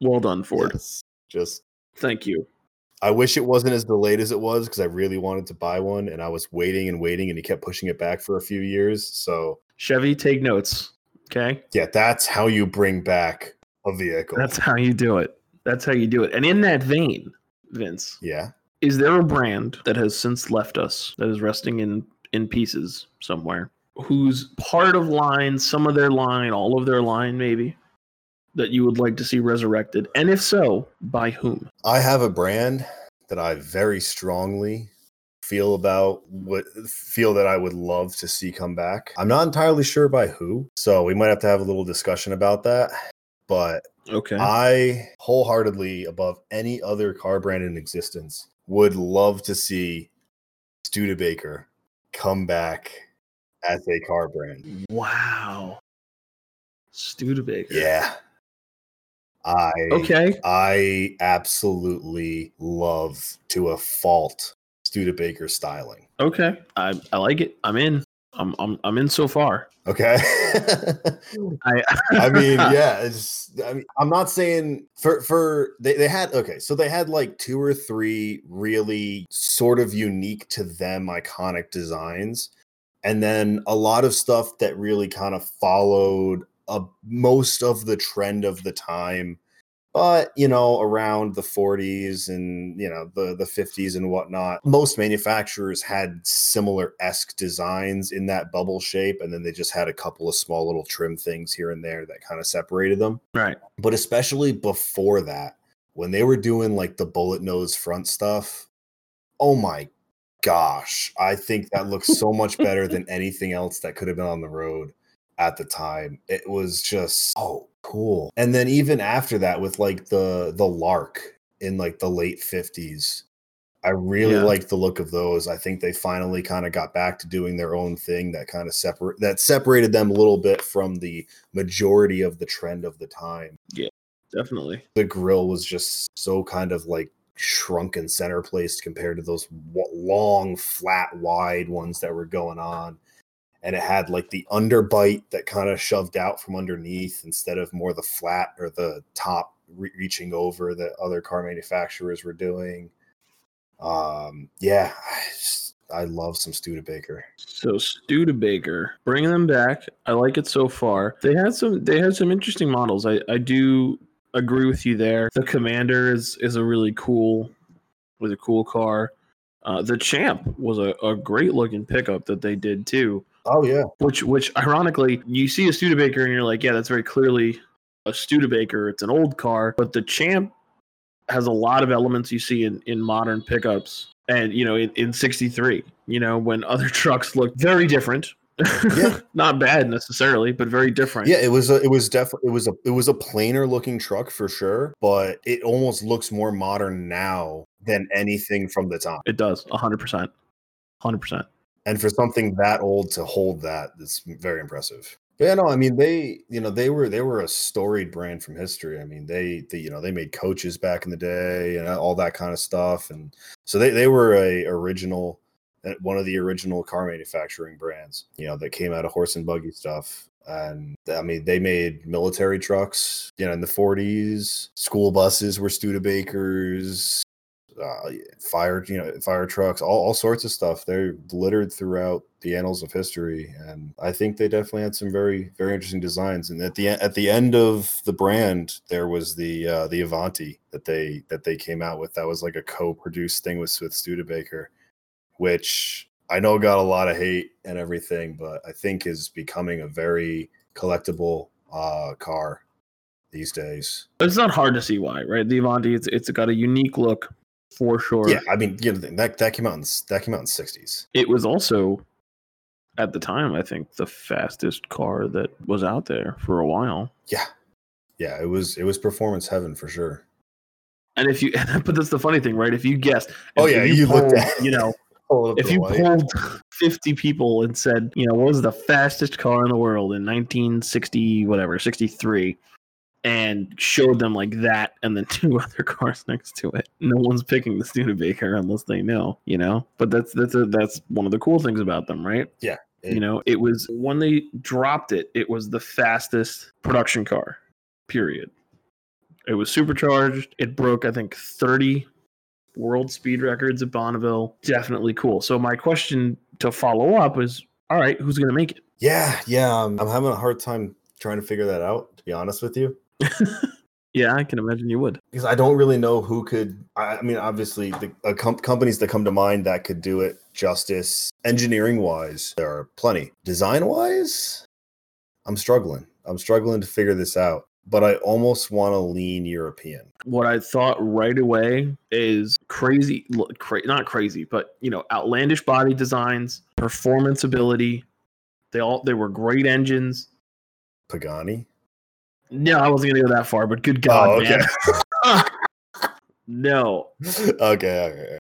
Speaker 1: well done, Ford.
Speaker 2: Yes. Just
Speaker 1: Thank you.
Speaker 2: I wish it wasn't as delayed as it was because I really wanted to buy one and I was waiting and waiting and he kept pushing it back for a few years. So
Speaker 1: Chevy, take notes. Okay,
Speaker 2: yeah, that's how you bring back a vehicle.
Speaker 1: that's how you do it. That's how you do it. And in that vein, Vince,
Speaker 2: yeah.
Speaker 1: is there a brand that has since left us that is resting in in pieces somewhere whose part of line some of their line all of their line maybe that you would like to see resurrected and if so by whom
Speaker 2: I have a brand that I very strongly feel about what feel that I would love to see come back. I'm not entirely sure by who, so we might have to have a little discussion about that. But
Speaker 1: okay.
Speaker 2: I wholeheartedly, above any other car brand in existence, would love to see Studebaker come back as a car brand.
Speaker 1: wow. Studebaker.
Speaker 2: Yeah. I
Speaker 1: okay.
Speaker 2: I absolutely love to a fault Studebaker styling.
Speaker 1: okay. I i like it. I'm in i'm i'm, I'm in so far
Speaker 2: Okay.
Speaker 1: i
Speaker 2: I mean, yeah, it's I mean, I'm not saying for for they, they had okay, so they had like two or three really sort of unique to them iconic designs, and then a lot of stuff that really kind of followed a most of the trend of the time. But you know, around the 40s and you know the the 50s and whatnot, most manufacturers had similar esque designs in that bubble shape, and then they just had a couple of small little trim things here and there that kind of separated them.
Speaker 1: right
Speaker 2: But especially before that, when they were doing like the bullet nose front stuff, oh my gosh, I think that looks so much better than anything else that could have been on the road at the time. It was just so cool. And then even after that, with like the the Lark in like the late 50s. I really
Speaker 1: Yeah.
Speaker 2: like the look of those. I think they finally kind of got back to doing their own thing that kind of separate that separated them a little bit from the majority of the trend of the time Yeah,
Speaker 1: definitely
Speaker 2: the grill was just so kind of like shrunken center placed compared to those w- long flat wide ones that were going on and it had like the underbite that kind of shoved out from underneath instead of more the flat or the top re- reaching over that other car manufacturers were doing um yeah I, just, I love some Studebaker
Speaker 1: So Studebaker, bringing them back. I like it so far. They had some. They had some interesting models. I I do agree with you there. The Commander is is a really cool, was a cool car. Uh, the Champ was a, a great looking pickup that they did too.
Speaker 2: Oh yeah
Speaker 1: Which which ironically, you see a Studebaker and you're like, yeah, that's very clearly a Studebaker. It's an old car, but the Champ has a lot of elements you see in, in modern pickups and you know in, in 63 you know when other trucks look very different
Speaker 2: Yeah.
Speaker 1: not bad necessarily, but very different.
Speaker 2: Yeah, it was a, it was definitely it was a it was a plainer looking truck for sure, but it almost looks more modern now than anything from the time.
Speaker 1: It does, hundred percent, hundred percent.
Speaker 2: And for something that old to hold that, it's very impressive. But yeah, no, I mean they, you know, they were they were a storied brand from history. I mean, they, they you know, they made coaches back in the day and all that kind of stuff, and so they they were a original uh, one of the original car manufacturing brands, you know, that came out of horse and buggy stuff. And I mean, they made military trucks, you know, in the 40s. School buses were Studebakers, uh, fire, you know, fire trucks, all, all sorts of stuff. They're littered throughout the annals of history, and I think they definitely had some very, very interesting designs. And at the at the end of the brand, there was the uh, the Avanti that they that they came out with. That was like a co-produced thing with with Studebaker which I know got a lot of hate and everything, but I think is becoming a very collectible uh, car these days.
Speaker 1: It's not hard to see why, right? The Avanti, it's it's got a unique look for sure.
Speaker 2: Yeah, I mean, you know, that that came out in that came out in sixties.
Speaker 1: It was also at the time, I think, the fastest car that was out there for a while.
Speaker 2: Yeah, yeah, it was it was performance heaven for sure.
Speaker 1: And if you, but that's the funny thing, right? If you guessed,
Speaker 2: oh yeah, you, looked
Speaker 1: polled,
Speaker 2: at
Speaker 1: you know,
Speaker 2: pull it up
Speaker 1: if you
Speaker 2: light.
Speaker 1: polled 50 people and said, you know, what was the fastest car in the world in 1960, whatever, 63, and showed them like that and then two other cars next to it, no one's picking the Studebaker unless they know, you know. But that's that's a, that's one of the cool things about them, right?
Speaker 2: It-
Speaker 1: you know, it was when they dropped it, it was the fastest production car, period. It was supercharged. It broke, I think, 30 world speed records at Bonneville. Definitely cool. So my question to follow up is, all right, who's going to make it?
Speaker 2: yeah, yeah, um, I'm having a hard time trying to figure that out. To be honest with you,
Speaker 1: Yeah, I can imagine you would.
Speaker 2: because I don't really know who could. I, I mean, obviously, the uh, com- companies that come to mind that could do it justice, engineering wise, there are plenty. Design wise, I'm struggling. I'm struggling to figure this out. But I almost want to lean European.
Speaker 1: What I thought right away is crazy, look, cra- not crazy, but you know, outlandish body designs, performance ability. They all they were great engines.
Speaker 2: Pagani.
Speaker 1: No, I wasn't gonna go that far, but good God,
Speaker 2: oh, okay.
Speaker 1: man. no,
Speaker 2: okay, okay.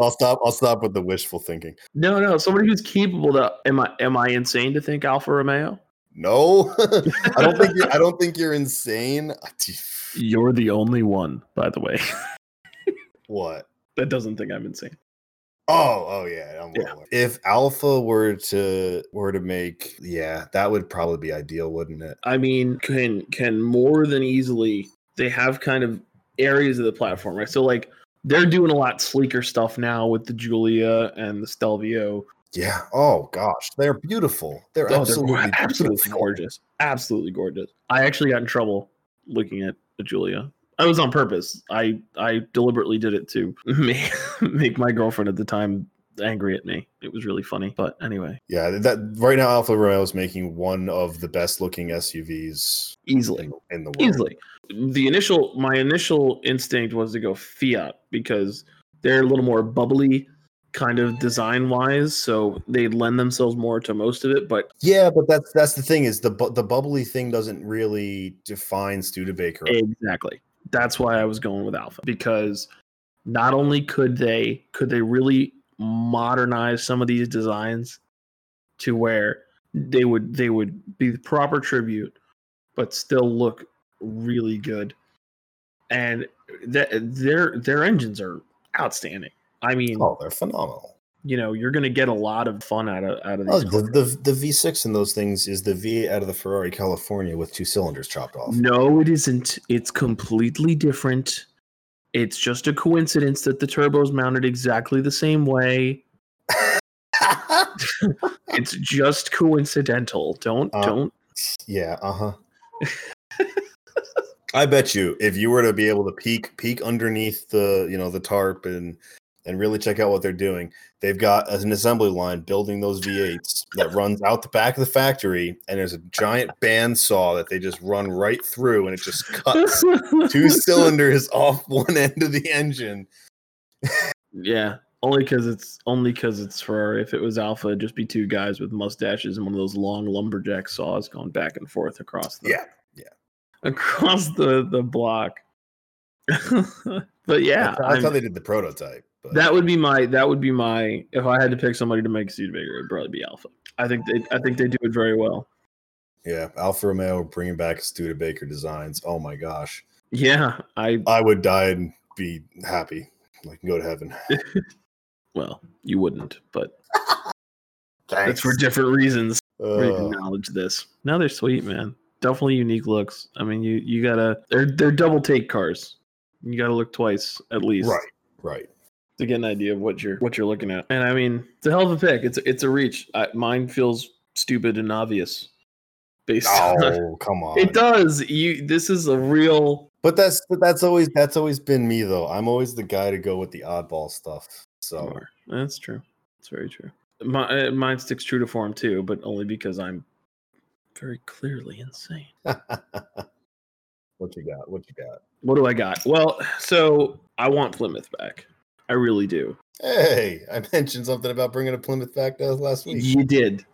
Speaker 2: I'll stop. I'll stop with the wishful thinking.
Speaker 1: no, no. Somebody who's capable to. Am I am I insane to think Alfa Romeo?
Speaker 2: No, I don't think. You're, I don't think you're insane.
Speaker 1: You're the only one, by the way,
Speaker 2: What?
Speaker 1: that doesn't think I'm insane.
Speaker 2: Oh, oh yeah.
Speaker 1: Yeah.
Speaker 2: If Alfa were to were to make, yeah, that would probably be ideal, wouldn't it?
Speaker 1: I mean, can can more than easily. They have kind of areas of the platform, right? So like they're doing a lot sleeker stuff now with the Giulia and the Stelvio.
Speaker 2: Yeah. Oh gosh, they're beautiful. They're
Speaker 1: Oh, they're
Speaker 2: absolutely,
Speaker 1: absolutely
Speaker 2: beautiful.
Speaker 1: gorgeous. Absolutely gorgeous. I actually got in trouble looking at the Giulia. I was on purpose. I I deliberately did it to make, make my girlfriend at the time angry at me. It was really funny. But anyway,
Speaker 2: Yeah, that right now Alfa Romeo is making one of the best looking SUVs
Speaker 1: easily.
Speaker 2: in, in the world.
Speaker 1: easily. The initial, my initial instinct was to go Fiat because they're a little more bubbly, kind of design wise, so they lend themselves more to most of it. But
Speaker 2: Yeah, but that's that's the thing is the bu- the bubbly thing doesn't really define Studebaker.
Speaker 1: exactly, that's why I was going with Alfa because not only could they could they really modernize some of these designs to where they would they would be the proper tribute, but still look really good, and that their their engines are outstanding. I mean,
Speaker 2: oh, they're phenomenal.
Speaker 1: You know, you're going to get a lot of fun out of out of
Speaker 2: Oh, the, the the V6 in those things is the V8 out of the Ferrari California with two cylinders chopped off.
Speaker 1: No, it isn't. It's completely different. It's just a coincidence that the turbo's mounted exactly the same way. It's just coincidental. Don't
Speaker 2: Uh,
Speaker 1: don't.
Speaker 2: yeah, uh-huh. I bet you if you were to be able to peek peek underneath the, you know, the tarp and and really check out what they're doing, they've got an assembly line building those V8s that runs out the back of the factory and there's a giant bandsaw that they just run right through and it just cuts two cylinders off one end of the engine.
Speaker 1: Yeah, Only because it's only because it's Ferrari. If it was Alfa, it'd just be two guys with mustaches and one of those long lumberjack saws going back and forth across the
Speaker 2: Yeah.
Speaker 1: yeah across the the block. but yeah,
Speaker 2: that's, that's how they did the prototype. But
Speaker 1: that would be my that would be my if I had to pick somebody to make Studebaker, it'd probably be Alfa. I think they I think they do it very well.
Speaker 2: yeah, Alfa Romeo bringing back Studebaker designs. Oh my gosh,
Speaker 1: Yeah, I
Speaker 2: I would die and be happy. Like go to heaven.
Speaker 1: well, you wouldn't, but that's for different reasons. We
Speaker 2: Uh,
Speaker 1: acknowledge this. Now they're sweet, man. Definitely unique looks. I mean, you you gotta they're they're double take cars. You gotta look twice at least,
Speaker 2: right, right.
Speaker 1: To get an idea of what you're what you're looking at. And I mean, it's a hell of a pick. It's it's a reach. I, mine feels stupid and obvious. Based on
Speaker 2: Oh, come on.
Speaker 1: it does. You this is a real
Speaker 2: But that's but that's always that's always been me though. I'm always the guy to go with the oddball stuff. So
Speaker 1: That's true. That's very true. My, uh, mine sticks true to form too, but only because I'm very clearly insane.
Speaker 2: what you got? What you got?
Speaker 1: What do I got? Well, so I want Plymouth back. I really do.
Speaker 2: Hey, I mentioned something about bringing a Plymouth back to us last week.
Speaker 1: You did.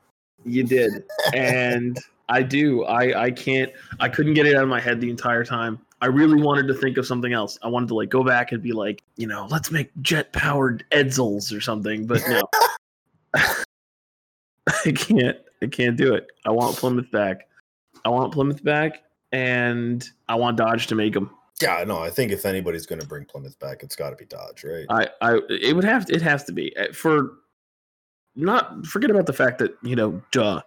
Speaker 1: You did. and I do. I I can't I couldn't get it out of my head the entire time. I really wanted to think of something else. I wanted to like go back and be like, you know, let's make jet powered Edsels or something, but no. I can't I can't do it. I want Plymouth back. I want Plymouth back and I want Dodge to make them.
Speaker 2: Yeah, no, I think if anybody's going to bring Plymouth back, it's got to be Dodge, right?
Speaker 1: I, I it would have to, it has to be Uh, for not forget about the fact that you know duh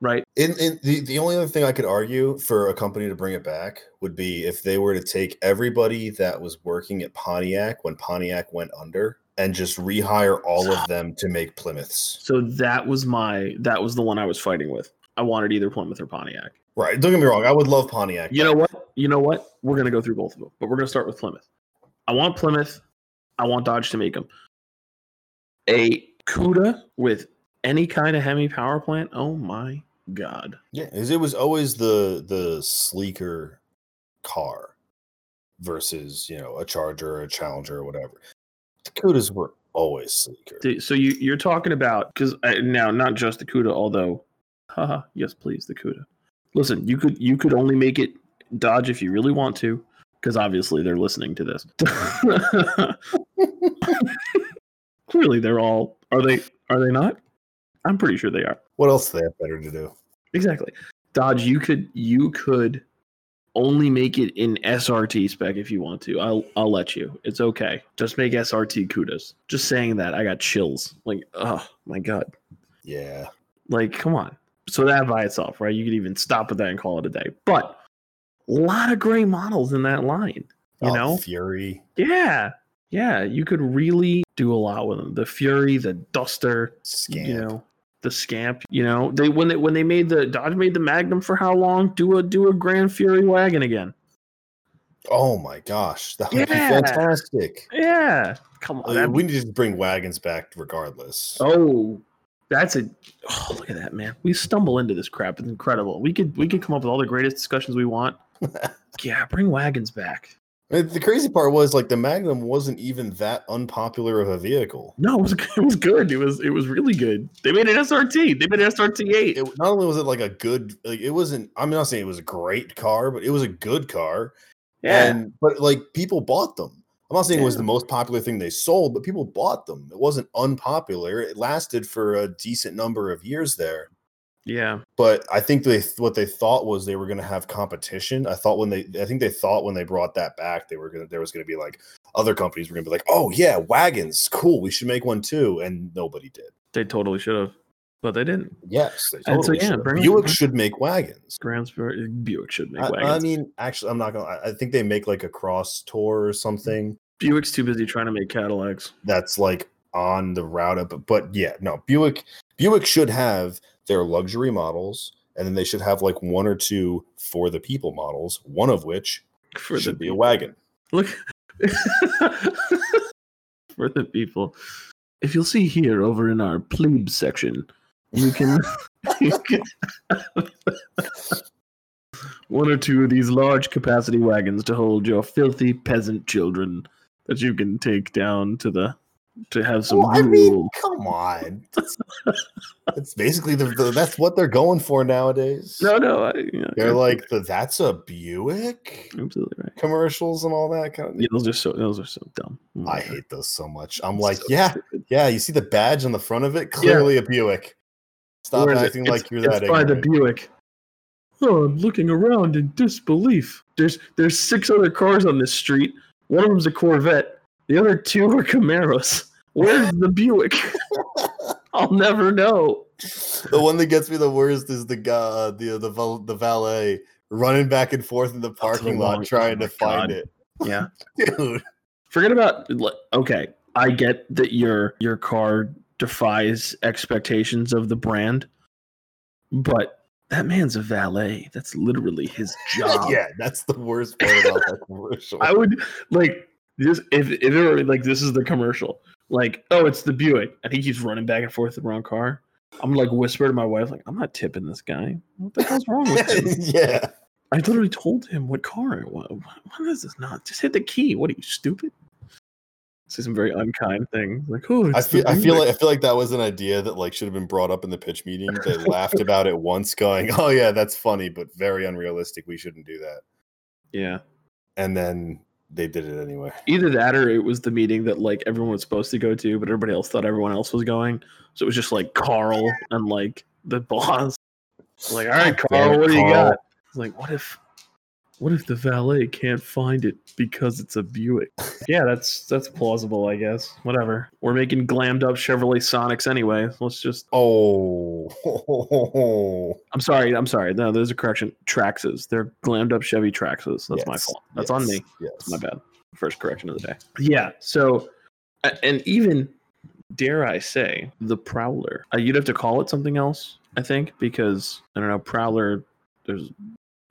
Speaker 1: right
Speaker 2: In, in the, the only other thing I could argue for a company to bring it back would be if they were to take everybody that was working at Pontiac when Pontiac went under and just rehire all of them to make Plymouths.
Speaker 1: so that was my that was the one I was fighting with I wanted either Plymouth or Pontiac
Speaker 2: Right. Don't get me wrong. I would love Pontiac.
Speaker 1: you know what you know what we're gonna go through both of them but we're gonna start with Plymouth I want Plymouth I want Dodge to make them a CUDA with any kind of Hemi power plant oh my god
Speaker 2: Yeah, it was always the the sleeker car versus you know a Charger or a Challenger or whatever. The Cudas were always sleeker.
Speaker 1: So you you're talking about because uh, now not just the CUDA, although, haha, yes, please the CUDA. Listen, you could you could only make it Dodge if you really want to, because obviously they're listening to this. Clearly, they're all are they are they not? I'm pretty sure they are.
Speaker 2: What else do they have better to do?
Speaker 1: Exactly, Dodge. You could you could only make it in SRT spec if you want to. I'll I'll let you. It's okay. Just make SRT CUDAs. Just saying that, I got chills. Like, oh my god.
Speaker 2: Yeah,
Speaker 1: Like, come on. So that by itself, right? You could even stop with that and call it a day. But a lot of gray models in that line. You
Speaker 2: Oh,
Speaker 1: know?
Speaker 2: Fury,
Speaker 1: Yeah. Yeah. You could really do a lot with them. The Fury, the Duster,
Speaker 2: Scamp.
Speaker 1: you know, the Scamp. You know, they when they when they made the Dodge made the Magnum for how long? Do a do a Grand Fury wagon again.
Speaker 2: Oh my gosh, that would
Speaker 1: Yeah.
Speaker 2: be fantastic.
Speaker 1: Yeah. Come on.
Speaker 2: Uh, we need to bring wagons back regardless.
Speaker 1: Oh, that's a oh, look at that, man. We stumble into this crap. It's incredible. We could we could come up with all the greatest discussions we want. yeah, bring wagons back.
Speaker 2: I mean, the crazy part was like the Magnum wasn't even that unpopular of a vehicle.
Speaker 1: No, it was it was good. It was it was really good. They made an SRT. They made an SRT eight.
Speaker 2: It, not only was it like a good, like it wasn't. I'm not saying it was a great car, but it was a good car.
Speaker 1: Yeah,
Speaker 2: And but like people bought them. I'm not saying it was the most popular thing they sold, but people bought them. It wasn't unpopular. It lasted for a decent number of years there.
Speaker 1: yeah,
Speaker 2: But I think they what they thought was they were going to have competition. I thought when they I think they thought when they brought that back they were going to there was going to be like other companies were going to be like, "Oh yeah, wagons, cool. We should make one too." And nobody did.
Speaker 1: they totally should have, but they didn't.
Speaker 2: Yes, they
Speaker 1: And so, yeah,
Speaker 2: should.
Speaker 1: bring-
Speaker 2: Buick should make wagons.
Speaker 1: Grand Spur- Buick should make
Speaker 2: I,
Speaker 1: wagons.
Speaker 2: I mean, actually, I'm not gonna. I think they make like a cross tour or something
Speaker 1: Buick's too busy trying to make Cadillacs.
Speaker 2: that's like on the route up. But, but yeah, no, Buick. Buick should have their luxury models, and then they should have like one or two for the people models. One of which
Speaker 1: For
Speaker 2: should
Speaker 1: the
Speaker 2: be a wagon.
Speaker 1: Look for the people. If you'll see here over in our plebe section, you can, you can one or two of these large capacity wagons to hold your filthy peasant children that you can take down to the to have some.
Speaker 2: Well, I mean, come on. That's basically the, the that's what they're going for nowadays.
Speaker 1: no, no, I, yeah,
Speaker 2: They're like the that's a Buick
Speaker 1: absolutely right.
Speaker 2: commercials and all that kind of
Speaker 1: Yeah, those are so those are so dumb. Oh
Speaker 2: I
Speaker 1: God.
Speaker 2: hate those so much. I'm
Speaker 1: It's
Speaker 2: like,
Speaker 1: so
Speaker 2: yeah,
Speaker 1: stupid.
Speaker 2: yeah, you see the badge on the front of it? Clearly a Buick. Stop
Speaker 1: is it?
Speaker 2: acting
Speaker 1: It's-
Speaker 2: like you're
Speaker 1: it's
Speaker 2: that
Speaker 1: by the. Buick. Oh, I'm looking around in disbelief. There's there's six other cars on this street. One of them's a Corvette. The other two are Camaros. Where's the Buick? I'll never know.
Speaker 2: the one that gets me the worst is the guy, uh, the the the valet running back and forth in the parking lot
Speaker 1: wrong-
Speaker 2: trying
Speaker 1: oh
Speaker 2: to find
Speaker 1: God.
Speaker 2: it,
Speaker 1: Yeah.
Speaker 2: dude.
Speaker 1: Forget about like, okay. I get that your your car defies expectations of the brand, but that man's a valet. That's literally his job.
Speaker 2: yeah, that's the worst part about that commercial.
Speaker 1: I would like this if if it were like this is the commercial. Like, oh, it's the Buick, and he keeps running back and forth the wrong car. I'm like whisper to my wife, like, I'm not tipping this guy. What the hell's wrong with him?
Speaker 2: yeah,
Speaker 1: I literally told him what car it was. What is this not? Just hit the key. What are you stupid? Say some very unkind things Like, oh,
Speaker 2: I feel I feel like I feel like that was an idea that like should have been brought up in the pitch meeting. They laughed about it once, going, "Oh yeah, that's funny, but very unrealistic. We shouldn't do that."
Speaker 1: yeah.
Speaker 2: And then they did it anyway.
Speaker 1: Either that or it was the meeting that like everyone was supposed to go to, but everybody else thought everyone else was going. So it was just like Carl and like the boss. Like, all right, Carl,
Speaker 2: damn
Speaker 1: what do you got? Like, what if what if the valet can't find it because it's a Buick? yeah, that's that's plausible, I guess. Whatever. We're making glammed up Chevrolet Sonics anyway. Let's just
Speaker 2: Oh,
Speaker 1: I'm sorry, I'm sorry. No, there's a correction. Traxxas. They're glammed up Chevy Traxxas. That's my fault. That's on me.
Speaker 2: Yes.
Speaker 1: My bad. First correction of the day. Yeah. So, and even dare I say, the Prowler. Uh, you'd have to call it something else, I think, because I don't know. Prowler. There's.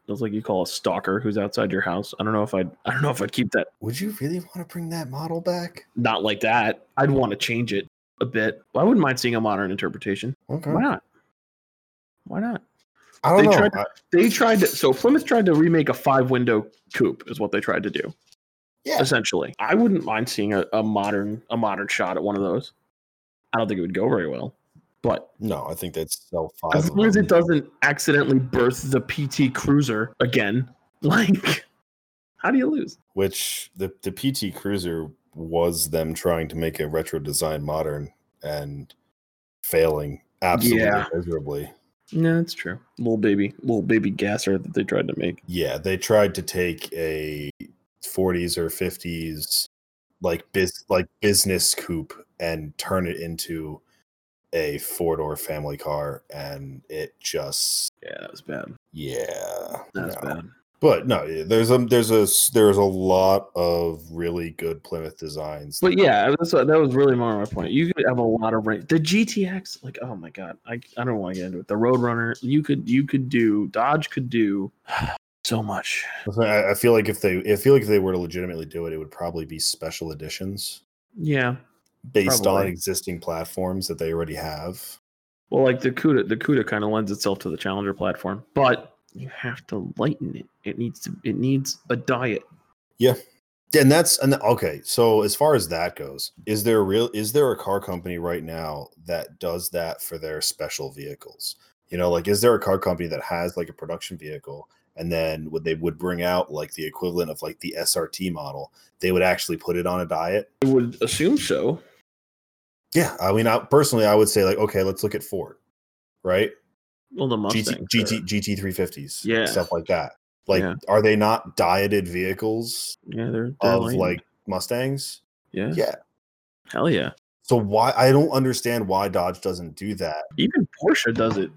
Speaker 1: That's like you call a stalker who's outside your house. I don't know if I'd. I don't know if I'd keep that.
Speaker 2: Would you really want to bring that model back?
Speaker 1: Not like that. I'd want to change it a bit. I wouldn't mind seeing a modern interpretation.
Speaker 2: Okay.
Speaker 1: Why not? Why not?
Speaker 2: I don't
Speaker 1: They
Speaker 2: know.
Speaker 1: tried-
Speaker 2: I-
Speaker 1: They tried to. So Plymouth tried to remake a five-window coupe. Is what they tried to do.
Speaker 2: yeah.
Speaker 1: essentially. I wouldn't mind seeing a, a modern a modern shot at one of those. I don't think it would go very well, but
Speaker 2: No, I think that's sell five.
Speaker 1: as long as it doesn't accidentally birth the PT Cruiser again, like how do you lose?
Speaker 2: Which the the PT Cruiser was them trying to make a retro design modern and failing absolutely
Speaker 1: Yeah.
Speaker 2: miserably.
Speaker 1: No, that's true. Little baby, little baby gasser that they tried to make.
Speaker 2: Yeah, they tried to take a 40s or 50s like biz like business coupe and turn it into a four door family car, and it just
Speaker 1: Yeah, that was bad.
Speaker 2: yeah,
Speaker 1: That's
Speaker 2: no.
Speaker 1: bad.
Speaker 2: But no, there's a there's a there's a lot of really good Plymouth designs.
Speaker 1: But yeah, that's what, that was really more my point. You could have a lot of range. The GTX, like, oh my god, I, I don't want to get into it. The Roadrunner, you could you could do Dodge could do so much.
Speaker 2: I, I feel like if they I feel like if they were to legitimately do it, it would probably be special editions
Speaker 1: Yeah,
Speaker 2: based on existing platforms that they already have.
Speaker 1: Well, like the CUDA, the CUDA kind of lends itself to the Challenger platform, but you have to lighten it. It needs to. It needs a diet.
Speaker 2: Yeah, and that's and okay. So as far as that goes, is there a real is there a car company right now that does that for their special vehicles? You know, like is there a car company that has like a production vehicle and then would they would bring out like the equivalent of like the SRT model? They would actually put it on a diet.
Speaker 1: I would assume so.
Speaker 2: Yeah, I mean, I, personally, I would say like, okay, let's look at Ford, right?
Speaker 1: Well, the
Speaker 2: GT
Speaker 1: Mustang,
Speaker 2: GT GT three fifties,
Speaker 1: Yeah.
Speaker 2: stuff like that. Like,
Speaker 1: Yeah.
Speaker 2: are they not dieted vehicles
Speaker 1: yeah, they're, they're
Speaker 2: of
Speaker 1: lightened.
Speaker 2: like Mustangs?
Speaker 1: yeah,
Speaker 2: Yeah.
Speaker 1: hell yeah.
Speaker 2: So why I don't understand why Dodge doesn't do that,
Speaker 1: Even Porsche does it.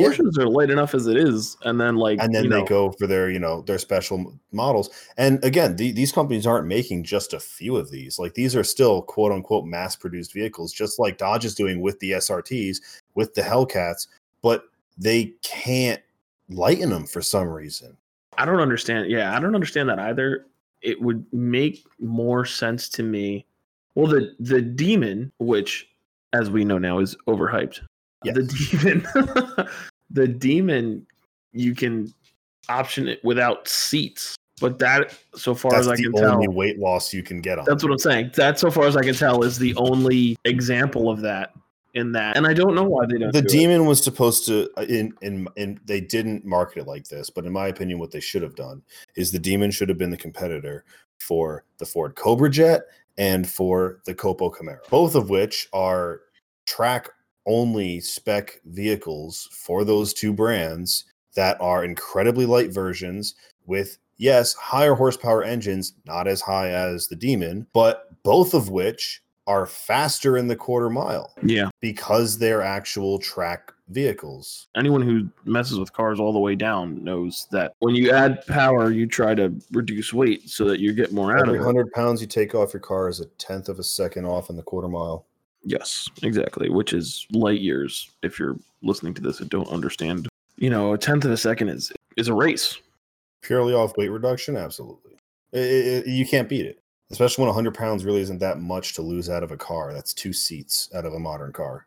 Speaker 2: Yeah.
Speaker 1: Are light enough as it is, and then like
Speaker 2: and then they
Speaker 1: know,
Speaker 2: go for their you know their special models. And again, the, these companies aren't making just a few of these. Like these are still quote unquote mass produced vehicles, just like Dodge is doing with the SRTs, with the Hellcats, but they can't lighten them for some reason.
Speaker 1: I don't understand. Yeah, I don't understand that either. It would make more sense to me. Well, the the demon, which as we know now is overhyped. The demon, the demon, you can option it without seats. But that, so far
Speaker 2: That's
Speaker 1: as I can tell, the
Speaker 2: only weight loss you can get on.
Speaker 1: that's what I'm saying. That, so far as I can tell, is the only example of that in that. And I don't know why they don't.
Speaker 2: the
Speaker 1: do it.
Speaker 2: demon was supposed to uh, in in in they didn't market it like this but in my opinion what they should have done is the demon should have been the competitor for the ford cobra jet and for the copo camaro both of which are track only spec vehicles for those two brands that are incredibly light versions with yes higher horsepower engines not as high as the demon but both of which are faster in the quarter mile
Speaker 1: Yeah.
Speaker 2: because they're actual track vehicles.
Speaker 1: Anyone who messes with cars all the way down knows that when you add power, you try to reduce weight so that you get more out of
Speaker 2: Every
Speaker 1: it.
Speaker 2: hundred pounds you take off your car is a tenth of a second off in the quarter mile.
Speaker 1: Yes, exactly. Which is light years. If you're listening to this and don't understand, you know, a tenth of a second is is a race.
Speaker 2: Purely off weight reduction, absolutely. I- I- I- you can't beat it, especially when 100 pounds really isn't that much to lose out of a car. That's two seats out of a modern car.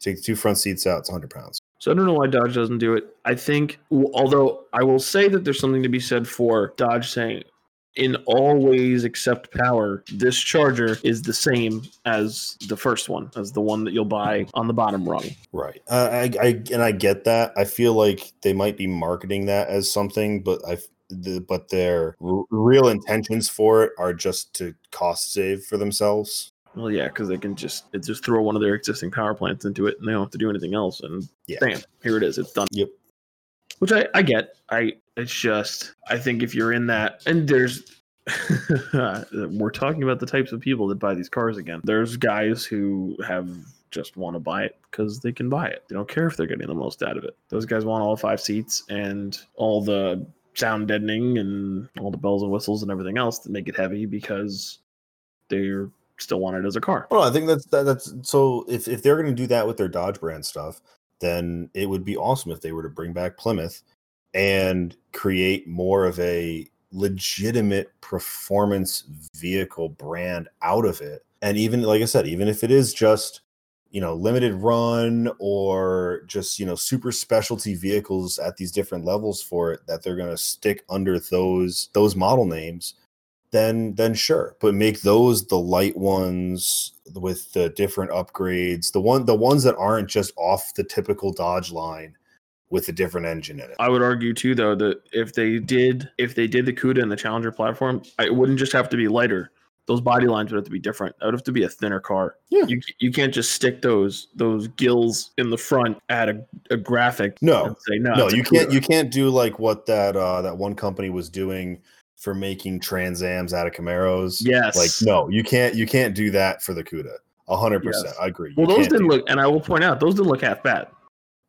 Speaker 2: Take the two front seats out, it's 100 pounds.
Speaker 1: So I don't know why Dodge doesn't do it. I think, although I will say that there's something to be said for Dodge saying, in all ways except power, this Charger is the same as the first one, as the one that you'll buy on the bottom rung.
Speaker 2: Right. Uh, I, I and I get that. I feel like they might be marketing that as something, but I the, but their r- real intentions for it are just to cost save for themselves.
Speaker 1: Well, yeah, because they can just just throw one of their existing power plants into it, and they don't have to do anything else. And
Speaker 2: Yeah.
Speaker 1: bam, here it is. It's done.
Speaker 2: Yep.
Speaker 1: Which I I get. I it's just I think if you're in that, and there's. we're talking about the types of people that buy these cars again. There's guys who have just want to buy it because they can buy it. They don't care if they're getting the most out of it. Those guys want all five seats and all the sound deadening and all the bells and whistles and everything else to make it heavy because they're still want it as a car.
Speaker 2: Well, I think that's that, that's so. If if they're going to do that with their Dodge brand stuff, then it would be awesome if they were to bring back Plymouth and create more of a legitimate performance vehicle brand out of it. And even like I said, even if it is just you know limited run or just you know super specialty vehicles at these different levels for it that they're going to stick under those those model names then then sure but make those the light ones with the different upgrades the one the ones that aren't just off the typical dodge line with a different engine in it
Speaker 1: I would argue too, though, that if they did, if they did the CUDA and the Challenger platform, it wouldn't just have to be lighter. Those body lines would have to be different. That would have to be a thinner car.
Speaker 2: Yeah.
Speaker 1: You you can't just stick those those gills in the front at a, a graphic.
Speaker 2: No.
Speaker 1: and say no.
Speaker 2: no you can't
Speaker 1: CUDA."
Speaker 2: you can't do like what that uh that one company was doing for making transams out of camaros
Speaker 1: Yes.
Speaker 2: like no you can't you can't do that for the cuda a hundred percent
Speaker 1: Yes.
Speaker 2: i agree You
Speaker 1: Well, those didn't look, and I will point out, those didn't look half bad.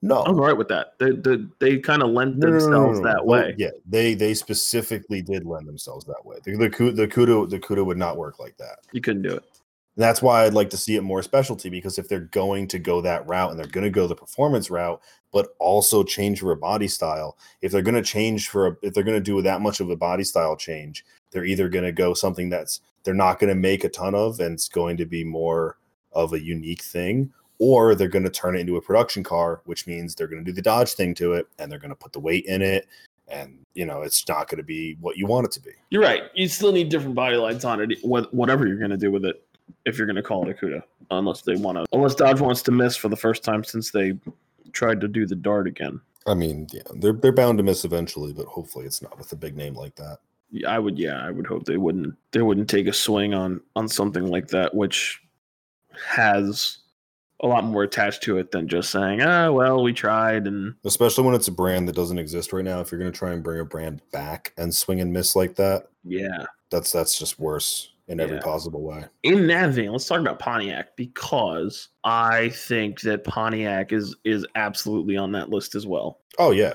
Speaker 2: no
Speaker 1: I'm all right with that. They they, they kind of lent
Speaker 2: No, no, no, no,
Speaker 1: themselves that
Speaker 2: Well,
Speaker 1: way.
Speaker 2: yeah, they they specifically did lend themselves that way. The the the Cuda the Cuda would not work like that.
Speaker 1: You couldn't do it.
Speaker 2: And that's why I'd like to see it more specialty because if they're going to go that route and they're going to go the performance route, but also change a body style, if they're going to change for a, if they're going to do that much of a body style change, they're either going to go something that's they're not going to make a ton of and it's going to be more of a unique thing, or they're going to turn it into a production car, which means they're going to do the Dodge thing to it and they're going to put the weight in it, and you know it's not going to be what you want it to be.
Speaker 1: You're right. You still need different body lines on it, whatever you're going to do with it. If you're going to call it a CUDA, unless they want to, unless Dodge wants to miss for the first time since they tried to do the Dart again.
Speaker 2: I mean, yeah, they're they're bound to miss eventually, but hopefully it's not with a big name like that.
Speaker 1: Yeah, I would. Yeah, I would hope they wouldn't. They wouldn't take a swing on on something like that, which has a lot more attached to it than just saying, "Ah, well, we tried." And
Speaker 2: Especially when it's a brand that doesn't exist right now. If you're going to try and bring a brand back and swing and miss like that,
Speaker 1: yeah,
Speaker 2: that's that's just worse in every
Speaker 1: Yeah.
Speaker 2: possible way.
Speaker 1: in that vein, let's talk about Pontiac because I think that Pontiac is is absolutely on that list as well.
Speaker 2: Oh yeah,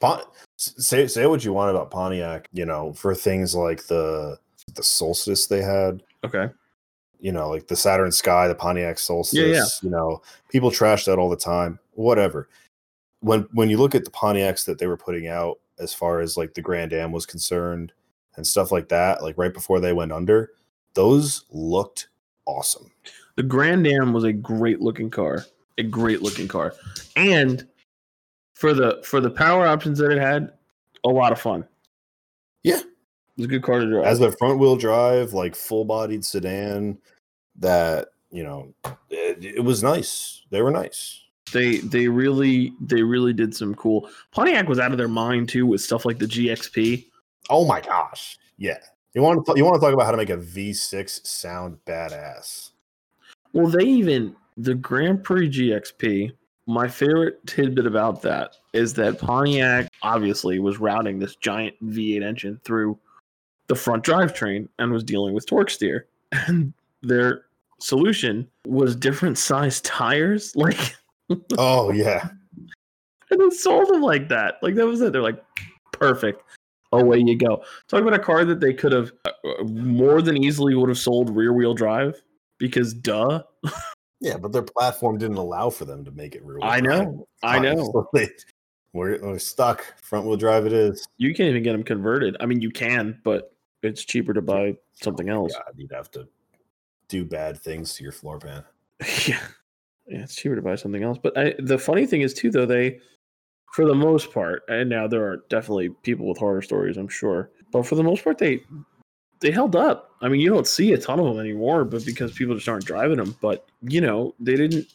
Speaker 2: Pon- say say what you want about Pontiac. You know, for things like the the Solstice they had.
Speaker 1: Okay.
Speaker 2: you know, like the Saturn Sky, the Pontiac Solstice.
Speaker 1: Yeah, yeah.
Speaker 2: You know, people trash that all the time. Whatever. When when you look at the Pontiacs that they were putting out, as far as like the Grand Am was concerned, and stuff like that, like right before they went under, those looked awesome.
Speaker 1: The Grand Am was a great looking car, a great looking car, and for the for the power options that it had, a lot of fun.
Speaker 2: Yeah.
Speaker 1: It was a good car to drive.
Speaker 2: as a front wheel drive, like full bodied sedan, that you know, it, it was nice. They were nice.
Speaker 1: they they really they really did some cool. Pontiac was out of their mind too with stuff like the GXP.
Speaker 2: Oh my gosh, yeah. You want to you want to talk about how to make a V6 sound badass?
Speaker 1: Well, they even the Grand Prix GXP. My favorite tidbit about that is that Pontiac obviously was routing this giant V8 engine through the front drivetrain and was dealing with torque steer. And their solution was different size tires. Like,
Speaker 2: Oh yeah,
Speaker 1: and they sold them like that. Like, that was it. They're like, perfect. Away you go. Talk about a car that they could have uh, more than easily would have sold rear wheel drive because duh.
Speaker 2: yeah, but their platform didn't allow for them to make it real.
Speaker 1: I know. I know.
Speaker 2: So they, we're, we're stuck. Front wheel drive it is.
Speaker 1: You can't even get them converted. I mean, you can, but it's cheaper to buy something else.
Speaker 2: God, you'd have to do bad things to your floor pan.
Speaker 1: yeah. yeah, it's cheaper to buy something else. But I, the funny thing is too, though they, for the most part, and now there are definitely people with horror stories, I'm sure, but for the most part, they they held up. I mean, you don't see a ton of them anymore, but because people just aren't driving them. But you know, they didn't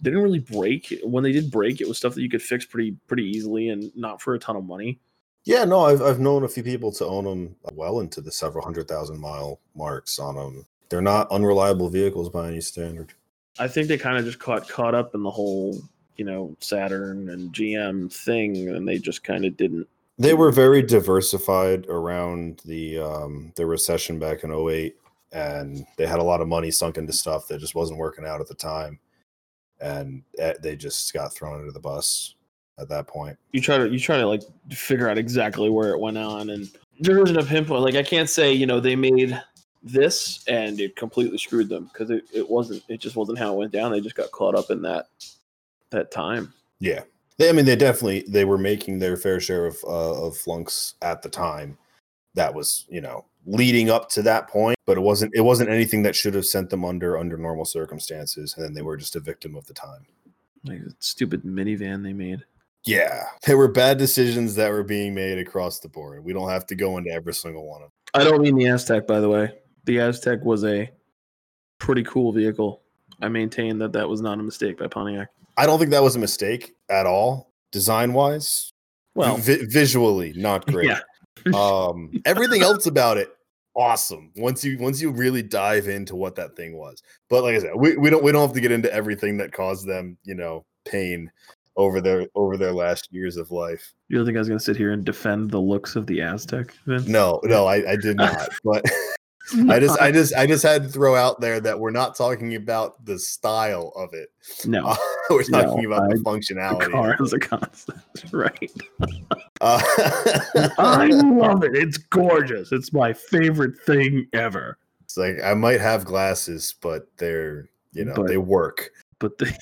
Speaker 1: they didn't really break. When they did break, it was stuff that you could fix pretty pretty easily and not for a ton of money.
Speaker 2: Yeah, no, I've I've known a few people to own them well into the several hundred thousand mile marks on them. They're not unreliable vehicles by any standard.
Speaker 1: I think they kind of just caught caught up in the whole, you know, Saturn and GM thing, and they just kind of didn't.
Speaker 2: They were very diversified around the um, the recession back in 08 and they had a lot of money sunk into stuff that just wasn't working out at the time, and eh, they just got thrown under the bus at that point.
Speaker 1: You try to you try to like figure out exactly where it went on, and there isn't a pinpoint. Like I can't say you know they made this and it completely screwed them because it, it wasn't it just wasn't how it went down. They just got caught up in that that time.
Speaker 2: Yeah, they, I mean, they definitely they were making their fair share of uh, of flunks at the time. That was you know leading up to that point, but it wasn't it wasn't anything that should have sent them under under normal circumstances, and then they were just a victim of the time.
Speaker 1: Like stupid minivan they made.
Speaker 2: Yeah, there were bad decisions that were being made across the board. We don't have to go into every single one of them.
Speaker 1: I don't mean the Aztek, by the way. The Aztek was a pretty cool vehicle. I maintain that that was not a mistake by Pontiac.
Speaker 2: I don't think that was a mistake at all, design wise.
Speaker 1: Well,
Speaker 2: vi- visually, not great.
Speaker 1: yeah,
Speaker 2: um everything else about it awesome once you once you really dive into what that thing was but like i said we, we don't we don't have to get into everything that caused them you know pain over their over their last years of life
Speaker 1: you don't think I was going to sit here and defend the looks of the Aztek? Vince?
Speaker 2: no no i, I did not but i just i just i just had to throw out there that we're not talking about the style of it
Speaker 1: no.
Speaker 2: Uh, we're talking
Speaker 1: No,
Speaker 2: about the functionality
Speaker 1: The car as a concept, right?
Speaker 2: Uh,
Speaker 1: I love it. It's gorgeous. It's my favorite thing ever.
Speaker 2: it's like i might have glasses but they're you know
Speaker 1: But-
Speaker 2: they work
Speaker 1: But the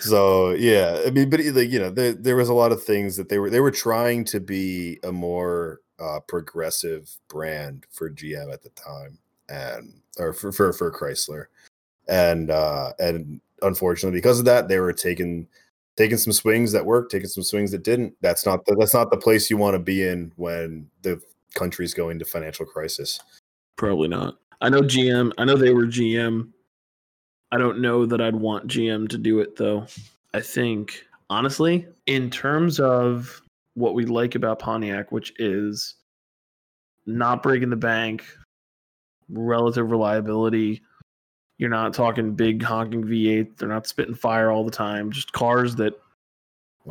Speaker 2: So yeah, I mean, but like you know, there there was a lot of things that they were they were trying to be a more uh, progressive brand for GM at the time, and or for for, for Chrysler, and uh, and unfortunately because of that, they were taking taking some swings that worked, taking some swings that didn't. That's not the, that's not the place you want to be in when the country's going to financial crisis.
Speaker 1: probably not. I know GM. I know they were GM. I don't know that I'd want GM to do it though. I think honestly, in terms of what we like about Pontiac, which is not breaking the bank, relative reliability. You're not talking big honking V8. They're not spitting fire all the time. Just cars that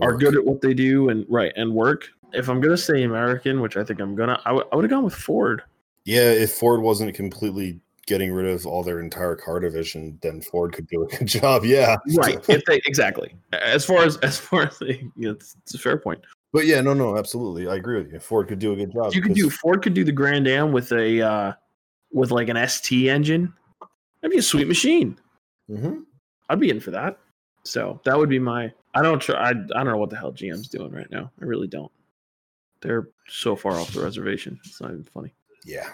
Speaker 1: are good at what they do and right and work. If I'm gonna say American, which I think I'm gonna, I would have gone with Ford.
Speaker 2: Yeah, if Ford wasn't completely getting rid of all their entire car division, then Ford could do a good job. Yeah,
Speaker 1: Right. if they exactly as far as as far as they, you know, it's, it's a fair point.
Speaker 2: But yeah, no, no, absolutely, I agree with you. Ford could do a good job.
Speaker 1: You could do Ford could do the Grand Am with a uh with like an ST engine. That'd be a sweet machine.
Speaker 2: hmm
Speaker 1: I'd be in for that. So that would be my. I don't try. I, I don't know what the hell GM's doing right now. I really don't. They're so far off the reservation. It's not even funny.
Speaker 2: Yeah.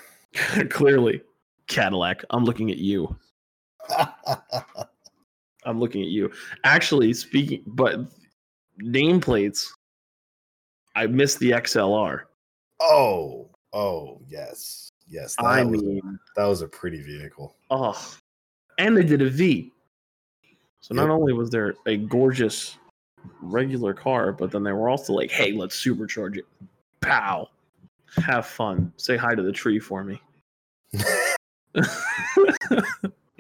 Speaker 1: Clearly, Cadillac. I'm looking at you. I'm looking at you. Actually, speaking, but nameplates. I missed the XLR.
Speaker 2: Oh, oh, yes, yes. That
Speaker 1: I
Speaker 2: was
Speaker 1: mean,
Speaker 2: that was a pretty vehicle.
Speaker 1: oh, and they did a V. So not only was there a gorgeous regular car, but then they were also like, "Hey, let's supercharge it." Pow! Have fun. Say hi to the tree for me. you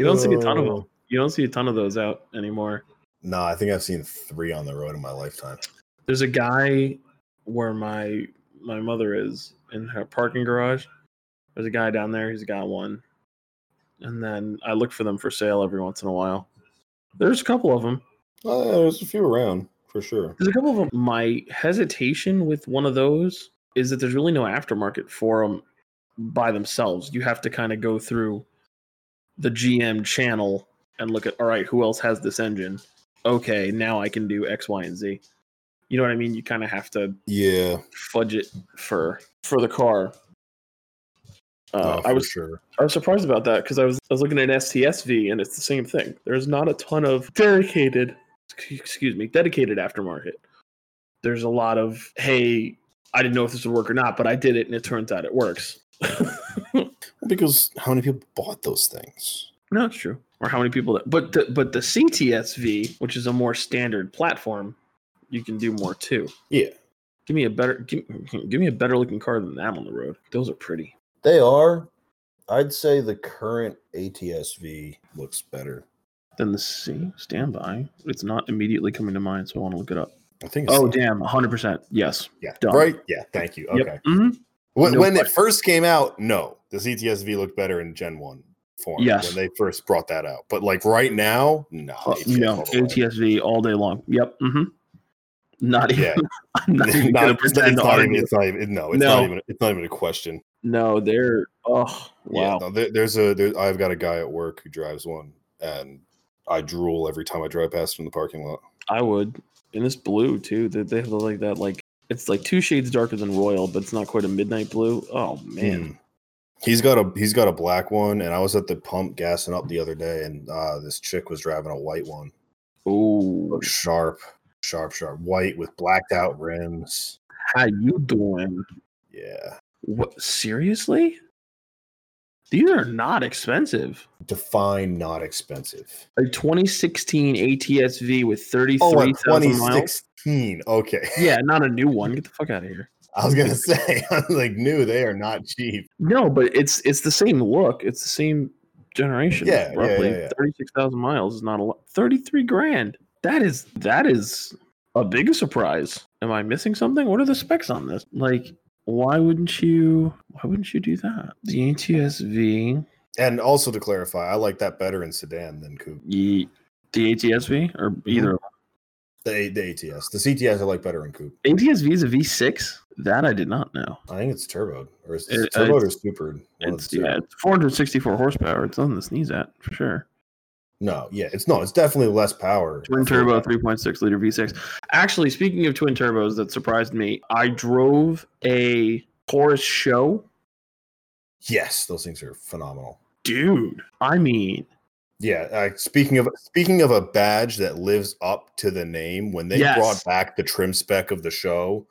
Speaker 1: don't see a ton of uh. them.
Speaker 2: Oh.
Speaker 1: You don't see a ton of those out anymore.
Speaker 2: No, I think I've seen three on the road in my lifetime.
Speaker 1: There's a guy where my my mother is in her parking garage. There's a guy down there. He's got one, and then I look for them for sale every once in a while. There's a couple of them.
Speaker 2: Oh, yeah, there's a few around for sure.
Speaker 1: There's a couple of them. My hesitation with one of those is that there's really no aftermarket for them by themselves. You have to kind of go through the GM channel and look at, all right, who else has this engine? Okay, now I can do X, Y, and Z. You know what I mean? You kind of have to
Speaker 2: Yeah,
Speaker 1: fudge it for for the car. Uh,
Speaker 2: no,
Speaker 1: I was
Speaker 2: sure.
Speaker 1: I was surprised about that because I was I was looking at an STSV and it's the same thing. There's not a ton of dedicated, excuse me, dedicated aftermarket. There's a lot of hey, I didn't know if this would work or not, but I did it and it turns out it works.
Speaker 2: Because how many people bought those things?
Speaker 1: no, it's true. Or how many people that, but the, but the CTSV, which is a more standard platform, you can do more too.
Speaker 2: Yeah,
Speaker 1: Give me a better give, give me a better looking car than that on the road. Those are pretty.
Speaker 2: they are. I'd say the current ATSV looks better.
Speaker 1: than the C standby. It's not immediately coming to mind, so I want to look it up.
Speaker 2: I think. It's,
Speaker 1: Oh damn, hundred percent. Yes.
Speaker 2: yeah,
Speaker 1: done.
Speaker 2: right. Yeah, thank you. Okay.
Speaker 1: Yep. hmm
Speaker 2: When,
Speaker 1: No
Speaker 2: when it first came out, no, the CTSV looked better in Gen One form.
Speaker 1: Yes.
Speaker 2: when they first brought that out, but like right now, no.
Speaker 1: Uh, no. ATSV all day long. Yep. hmm Not even.
Speaker 2: Yeah.
Speaker 1: I'm not even
Speaker 2: Not-
Speaker 1: gonna
Speaker 2: it's,
Speaker 1: pretend
Speaker 2: it's not even, it's not even. No, it's
Speaker 1: No.
Speaker 2: not even. It's not even a question.
Speaker 1: No, they're. Oh
Speaker 2: Yeah,
Speaker 1: wow.
Speaker 2: no, there, there's a. There, I've got a guy at work who drives one, and I drool every time I drive past him in the parking lot.
Speaker 1: I would. and this blue too. They, they have like that like it's like two shades darker than royal, but it's not quite a midnight blue. Oh man.
Speaker 2: Hmm. He's got a he's got a black one, and I was at the pump gassing up the other day, and uh, this chick was driving a white one.
Speaker 1: Oh,
Speaker 2: sharp, sharp, sharp, white with blacked out rims.
Speaker 1: how you doing?
Speaker 2: Yeah,
Speaker 1: What seriously? These are not expensive.
Speaker 2: define not expensive.
Speaker 1: A 2016 ATSV with
Speaker 2: Oh, a
Speaker 1: 33,000 miles.
Speaker 2: 2016. Okay,
Speaker 1: Yeah, not a new one. Get the fuck out of here.
Speaker 2: I was gonna say, I was like, new. They are not cheap.
Speaker 1: No, but it's it's the same look. It's the same generation.
Speaker 2: Yeah, yeah,
Speaker 1: roughly.
Speaker 2: yeah, yeah.
Speaker 1: 36,000 miles is not a lot. 33 grand. That is that is a big surprise. Am I missing something? What are the specs on this? Like, why wouldn't you why wouldn't you do that? The ATSV,
Speaker 2: And also to clarify, I like that better in sedan than coupe.
Speaker 1: the, the ATSV or
Speaker 2: Mm-hmm.
Speaker 1: either
Speaker 2: The, the ATS, the CTS, I like better in coupe.
Speaker 1: ATSV is a V6? That I did not know.
Speaker 2: I think it's turbo or it's
Speaker 1: It-
Speaker 2: turbo or
Speaker 1: it's-
Speaker 2: super.
Speaker 1: It's yeah, it's 464 horsepower. It's nothing the sneeze at for sure.
Speaker 2: No, yeah, it's no, it's definitely less power.
Speaker 1: Twin turbo, 3.6 liter V6. Actually, speaking of twin turbos, that surprised me. I drove a Taurus SHO.
Speaker 2: Yes, those things are phenomenal.
Speaker 1: Dude, I mean,
Speaker 2: Yeah, uh, speaking of speaking of a badge that lives up to the name, when they
Speaker 1: Yes.
Speaker 2: brought back the trim spec of the SHO,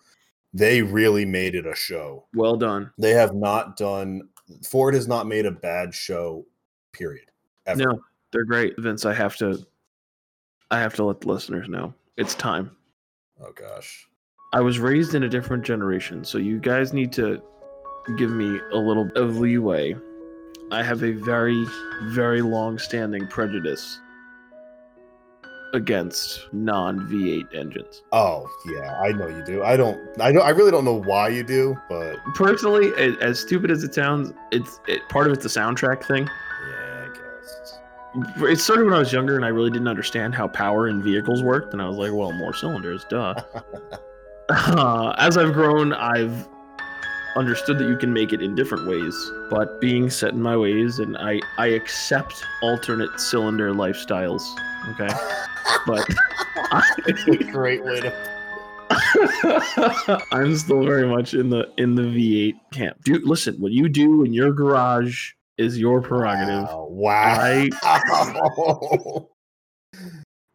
Speaker 2: they really made it a show.
Speaker 1: well done.
Speaker 2: They have not done Ford has not made a bad SHO. Period. Ever.
Speaker 1: No, they're great. Vince, I have to I have to let the listeners know. It's time.
Speaker 2: Oh gosh.
Speaker 1: I was raised in a different generation, so you guys need to give me a little of leeway. I have a very, very long standing prejudice against non V8 engines.
Speaker 2: Oh yeah, I know you do. I don't. I don't. I really don't know why you do, but
Speaker 1: Personally, a- as stupid as it sounds, it's it, part of it's a soundtrack thing.
Speaker 2: yeah, I guess.
Speaker 1: It started when I was younger and I really didn't understand how power in vehicles worked, and I was like, well, more cylinders, duh. Uh, as I've grown, I've understood that you can make it in different ways, but being set in my ways, and I I accept alternate cylinder lifestyles. Okay, but I,
Speaker 2: Great way to.
Speaker 1: I'm still very much in the in the V8 camp. Dude, listen, what you do in your garage is your prerogative.
Speaker 2: Wow. wow.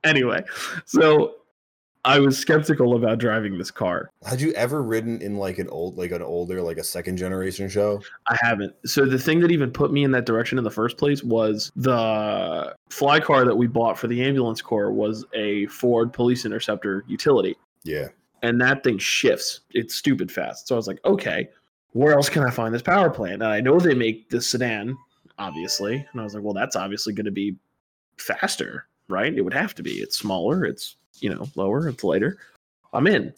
Speaker 1: Anyway, so I was skeptical about driving this car.
Speaker 2: Had you ever ridden in like an old, like an older, like a second generation SHO?
Speaker 1: I haven't. So the thing that even put me in that direction in the first place was the fly car that we bought for the ambulance corps was a Ford Police Interceptor utility,
Speaker 2: Yeah.
Speaker 1: and that thing shifts. It's stupid fast. So I was like, okay, where else can I find this power plant? And I know they make the sedan, obviously, and I was like, well, that's obviously going to be faster, right? It would have to be. It's smaller. It's you know lower. It's lighter. I'm in.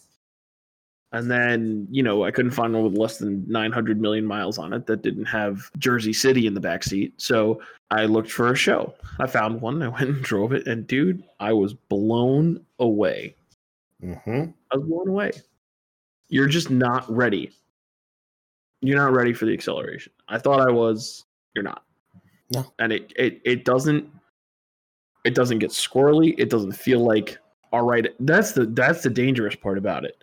Speaker 1: And then, you know, I couldn't find one with less than 900 million miles on it that didn't have Jersey City in the back seat. So I looked for a SHO. I found one. I went and drove it. And dude, I was blown away.
Speaker 2: Mm-hmm.
Speaker 1: I was blown away. You're just not ready. You're not ready for the acceleration. I thought I was. You're not.
Speaker 2: No.
Speaker 1: And it it it doesn't. It doesn't get squirrely. It doesn't feel like all right. That's the that's the dangerous part about it.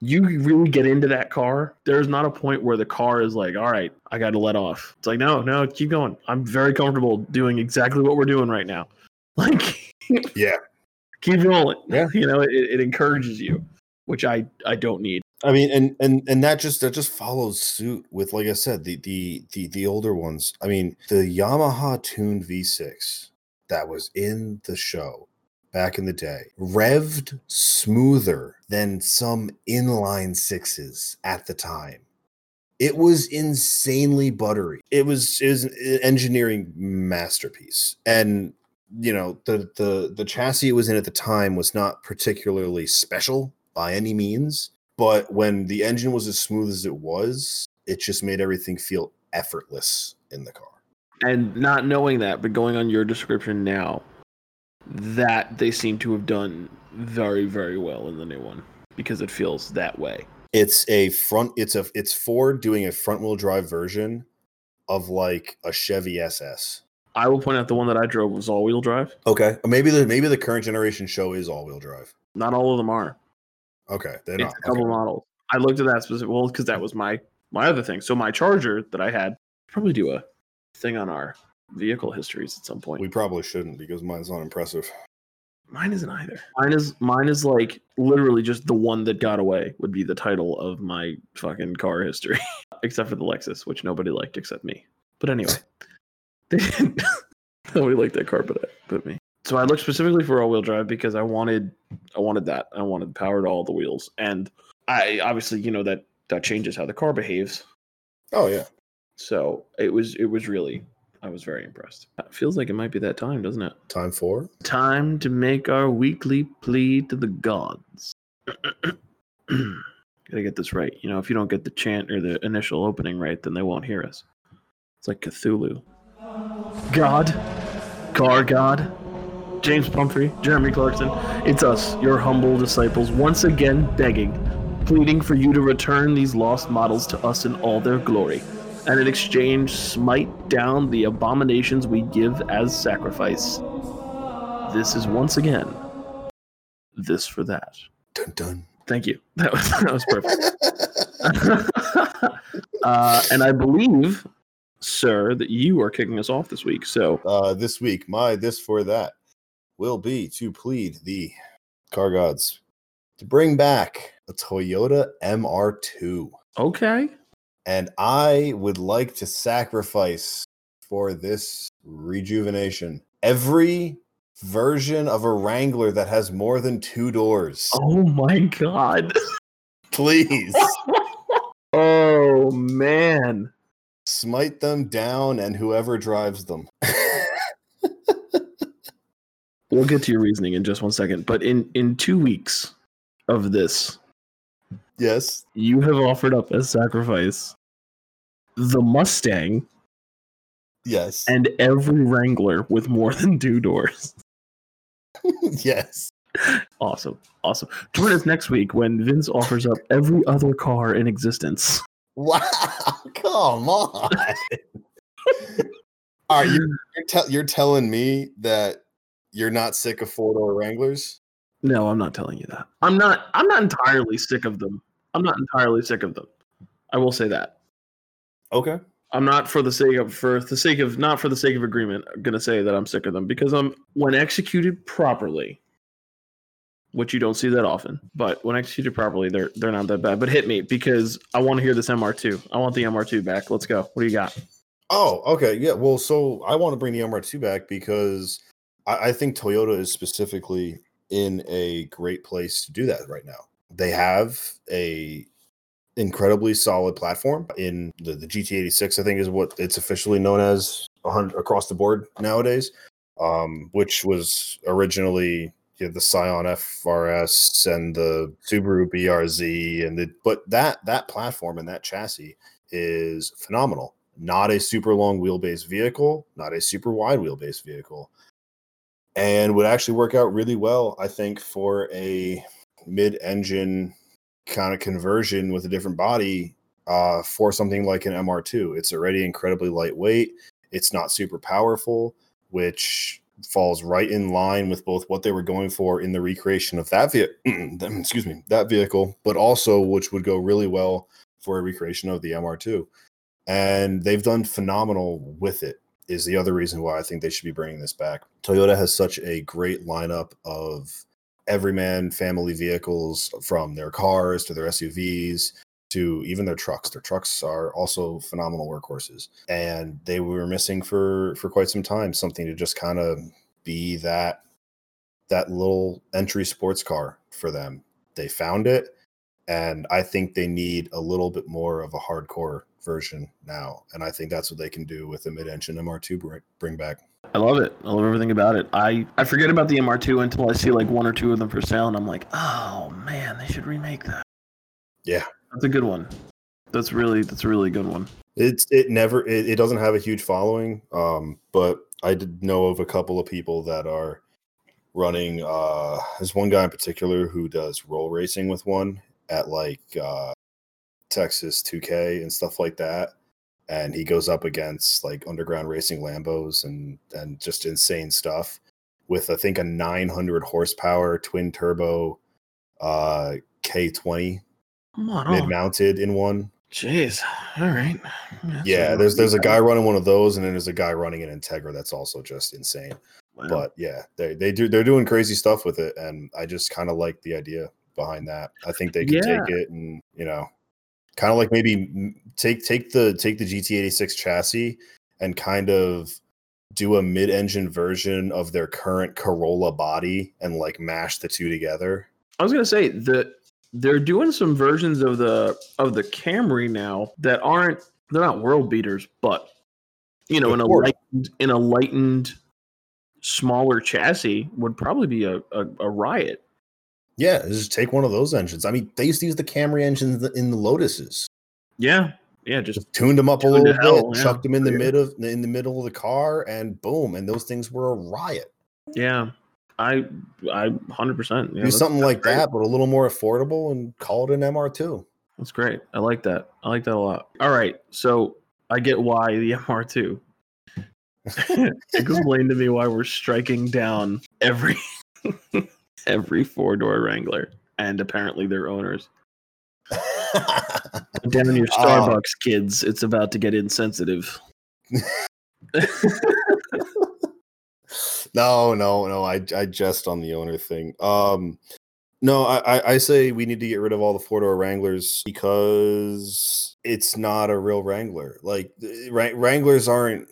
Speaker 1: You really get into that car. There's not a point where the car is like, all right, I got to let off. It's like, no, no, keep going. I'm very comfortable doing exactly what we're doing right now. Like,
Speaker 2: Yeah.
Speaker 1: keep rolling.
Speaker 2: Yeah.
Speaker 1: You know, it, it encourages you, which I I don't need.
Speaker 2: I mean, and and and that just that just follows suit with, like I said, the the the the older ones. I mean, the Yamaha tuned V6 that was in the SHO back in the day, revved smoother than some inline sixes at the time. It was insanely buttery. It was was an engineering masterpiece, and you know the the the chassis it was in at the time was not particularly special by any means but when the engine was as smooth as it was it just made everything feel effortless in the car
Speaker 1: And not knowing that, but going on your description now, that they seem to have done very, very well in the new one because it feels that way.
Speaker 2: it's a front it's a it's ford doing a front wheel drive version of like a chevy ss
Speaker 1: I will point out the one that I drove was all wheel drive.
Speaker 2: okay maybe the maybe the current generation SHO is all wheel drive
Speaker 1: Not all of them are.
Speaker 2: Okay they're
Speaker 1: It's a couple
Speaker 2: okay.
Speaker 1: models. I looked at that specific well because that was my my other thing. So my charger that I had probably do a thing on our vehicle histories at some point.
Speaker 2: we probably shouldn't because mine's not impressive
Speaker 1: Mine isn't either. Mine is mine is like literally just the one that got away would be the title of my fucking car history, except for the Lexus, which nobody liked except me. But anyway, they didn't. nobody liked that car, but but me. So I looked specifically for all-wheel drive because I wanted I wanted that. I wanted power to all the wheels, and I obviously you know that that changes how the car behaves.
Speaker 2: oh yeah
Speaker 1: So it was it was really I was very impressed. It feels like it might be that time, doesn't it?
Speaker 2: time for
Speaker 1: Time to make our weekly plea to the gods. Gotta get this right. You know, if you don't get the chant or the initial opening right, then they won't hear us. It's like Cthulhu. God, Car God, James Pumphrey, Jeremy Clarkson, it's us, your humble disciples, once again begging, pleading for you to return these lost models to us in all their glory, and in exchange, smite down the abominations we give as sacrifice. This is once again this for that.
Speaker 2: dun dun
Speaker 1: Thank you. That was that was perfect. uh, and I believe, sir, that you are kicking us off this week. So
Speaker 2: uh, this week, my this for that will be to plead the car gods to bring back a Toyota MR2.
Speaker 1: okay,
Speaker 2: And I would like to sacrifice for this rejuvenation every version of a Wrangler that has more than two doors.
Speaker 1: oh my god,
Speaker 2: Please
Speaker 1: oh man,
Speaker 2: smite them down and whoever drives them.
Speaker 1: we'll get to your reasoning in just one second. But in in two weeks of this,
Speaker 2: yes.
Speaker 1: you have offered up as sacrifice the Mustang
Speaker 2: Yes.
Speaker 1: and every Wrangler with more than two doors.
Speaker 2: yes.
Speaker 1: Awesome. Awesome. Join us next week when Vince offers up every other car in existence.
Speaker 2: Wow, come on. Are you you're, tell you're telling me that you're not sick of four door Wranglers?
Speaker 1: No, I'm not telling you that. I'm not I'm not entirely sick of them. I'm not entirely sick of them. I will say that.
Speaker 2: Okay.
Speaker 1: I'm not for the sake of for the sake of not for the sake of agreement, I'm gonna say that I'm sick of them because I'm when executed properly, which you don't see that often. But when executed properly, they're they're not that bad. But hit me because I want to hear this MR2. I want the MR2 back. Let's go. What do you got?
Speaker 2: Oh, okay. Yeah. Well, so I want to bring the MR2 back because I, I think Toyota is specifically in a great place to do that right now. They have a incredibly solid platform in the, the GT86, I think is what it's officially known as across the board nowadays, um, which was originally you know, the Scion FRS and the Subaru BRZ and the but that that platform and that chassis is phenomenal. Not a super long wheelbase vehicle, not a super wide wheelbase vehicle. And would actually work out really well, I think, for a mid-engine kind of conversion with a different body uh, for something like an MR2. It's already incredibly lightweight. It's not super powerful, which falls right in line with both what they were going for in the recreation of that vehicle, excuse me, that vehicle, but also which would go really well for a recreation of the MR2. And they've done phenomenal with it. Is the other reason why I think they should be bringing this back. Toyota has such a great lineup of everyman family vehicles from their cars to their SUVs to even their trucks. Their trucks are also phenomenal workhorses, and they were missing for for quite some time something to just kind of be that that little entry sports car for them. They found it, and I think they need a little bit more of a hardcore version now, and I think that's what they can do with the mid-engine MR2 bring, bring back.
Speaker 1: I love it. I love everything about it. I, I forget about the MR2 until I see like one or two of them for sale, and I'm like, oh man, they should remake that.
Speaker 2: Yeah,
Speaker 1: That's a good one. That's really that's a really good one.
Speaker 2: It's it never it, it doesn't have a huge following, um, but I did know of a couple of people that are running. Uh, there's one guy in particular who does roll racing with one at like uh, Texas 2K and stuff like that, and he goes up against like underground racing Lambos and and just insane stuff with I think a 900 horsepower twin turbo uh, K20 mid
Speaker 1: oh,
Speaker 2: mounted in one.
Speaker 1: jeez. All right. That's
Speaker 2: yeah, there's there's a guy running one of those, and then there's a guy running an Integra that's also just insane.
Speaker 1: Wow.
Speaker 2: But yeah, they they do they're doing crazy stuff with it, and I just kind of like the idea behind that. I think they could
Speaker 1: Yeah.
Speaker 2: take it and you know, kind of like maybe take take the take the GT86 chassis and kind of do a mid-engine version of their current Corolla body and like mash the two together.
Speaker 1: I was gonna say that they're doing some versions of the of the Camry now that aren't they're not world beaters, but you know,
Speaker 2: Of
Speaker 1: in a
Speaker 2: course.
Speaker 1: lightened in a lightened smaller chassis would probably be a, a, a riot.
Speaker 2: Yeah, just take one of those engines. I mean, they used to use the Camry engines in the Lotuses.
Speaker 1: Yeah. Yeah, just
Speaker 2: just tuned them up a little bit,
Speaker 1: hell, yeah.
Speaker 2: chucked them in the
Speaker 1: Yeah.
Speaker 2: mid of in the middle of the car, and boom, and those things were a riot.
Speaker 1: yeah. I I hundred percent.
Speaker 2: Do something like
Speaker 1: great.
Speaker 2: that, but a little more affordable, and call it an MR2.
Speaker 1: That's great. I like that. I like that a lot. All right. So I get why the MR2. Explain to me why we're striking down every every four door Wrangler and apparently their owners. Down your
Speaker 2: Oh.
Speaker 1: Starbucks, kids. It's about to get insensitive.
Speaker 2: no, no, no. I I jest on the owner thing. Um, no, I I- I say we need to get rid of all the four door Wranglers because it's not a real Wrangler. Like Wranglers aren't.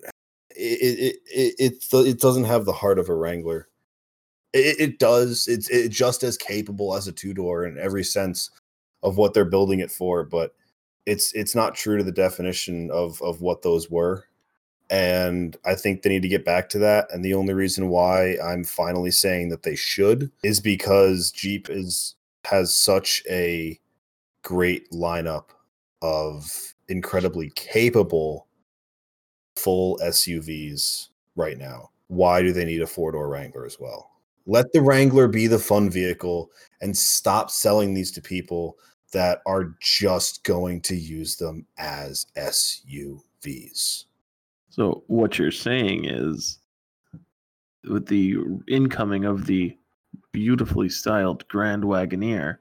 Speaker 2: It it it it, it doesn't have the heart of a Wrangler. It, it does. It's it's just as capable as a two door in every sense of what they're building it for, but it's it's not true to the definition of of what those were and I think they need to get back to that. And the only reason why I'm finally saying that they should is because Jeep is has such a great lineup of incredibly capable full SUVs right now. Why do they need a four door Wrangler as well? Let the Wrangler be the fun vehicle and stop selling these to people that are just going to use them as SUVs.
Speaker 1: So what you're saying is with the incoming of the beautifully styled Grand Wagoneer,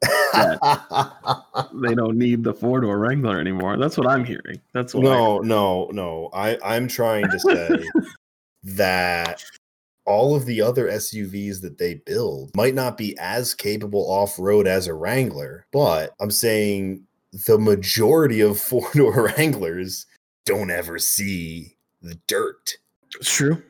Speaker 1: they don't need the four door Wrangler anymore. That's what I'm hearing. That's what I
Speaker 2: no, no, no. I I'm trying to say that all of the other SUVs that they build might not be as capable off road as a Wrangler, but I'm saying the majority of four door Wranglers don't ever see the dirt.
Speaker 1: It's true.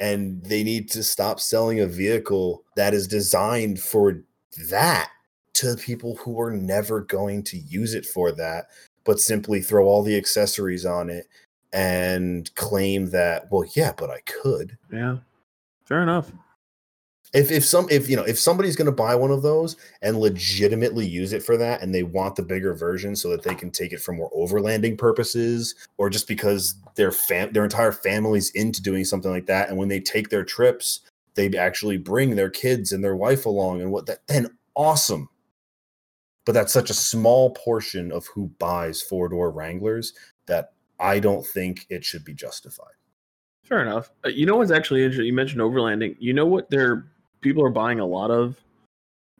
Speaker 2: And they need to stop selling a vehicle that is designed for that to people who are never going to use it for that, but simply throw all the accessories on it and claim that, well, yeah, but I could.
Speaker 1: Yeah. Fair enough.
Speaker 2: If if some if you know if somebody's going to buy one of those and legitimately use it for that and they want the bigger version so that they can take it for more overlanding purposes or just because their fam their entire family's into doing something like that and when they take their trips they actually bring their kids and their wife along and what that then awesome but that's such a small portion of who buys four door Wranglers that I don't think it should be justified.
Speaker 1: Fair enough. Uh, you know what's actually interesting? You mentioned overlanding. You know what they're people are buying a lot of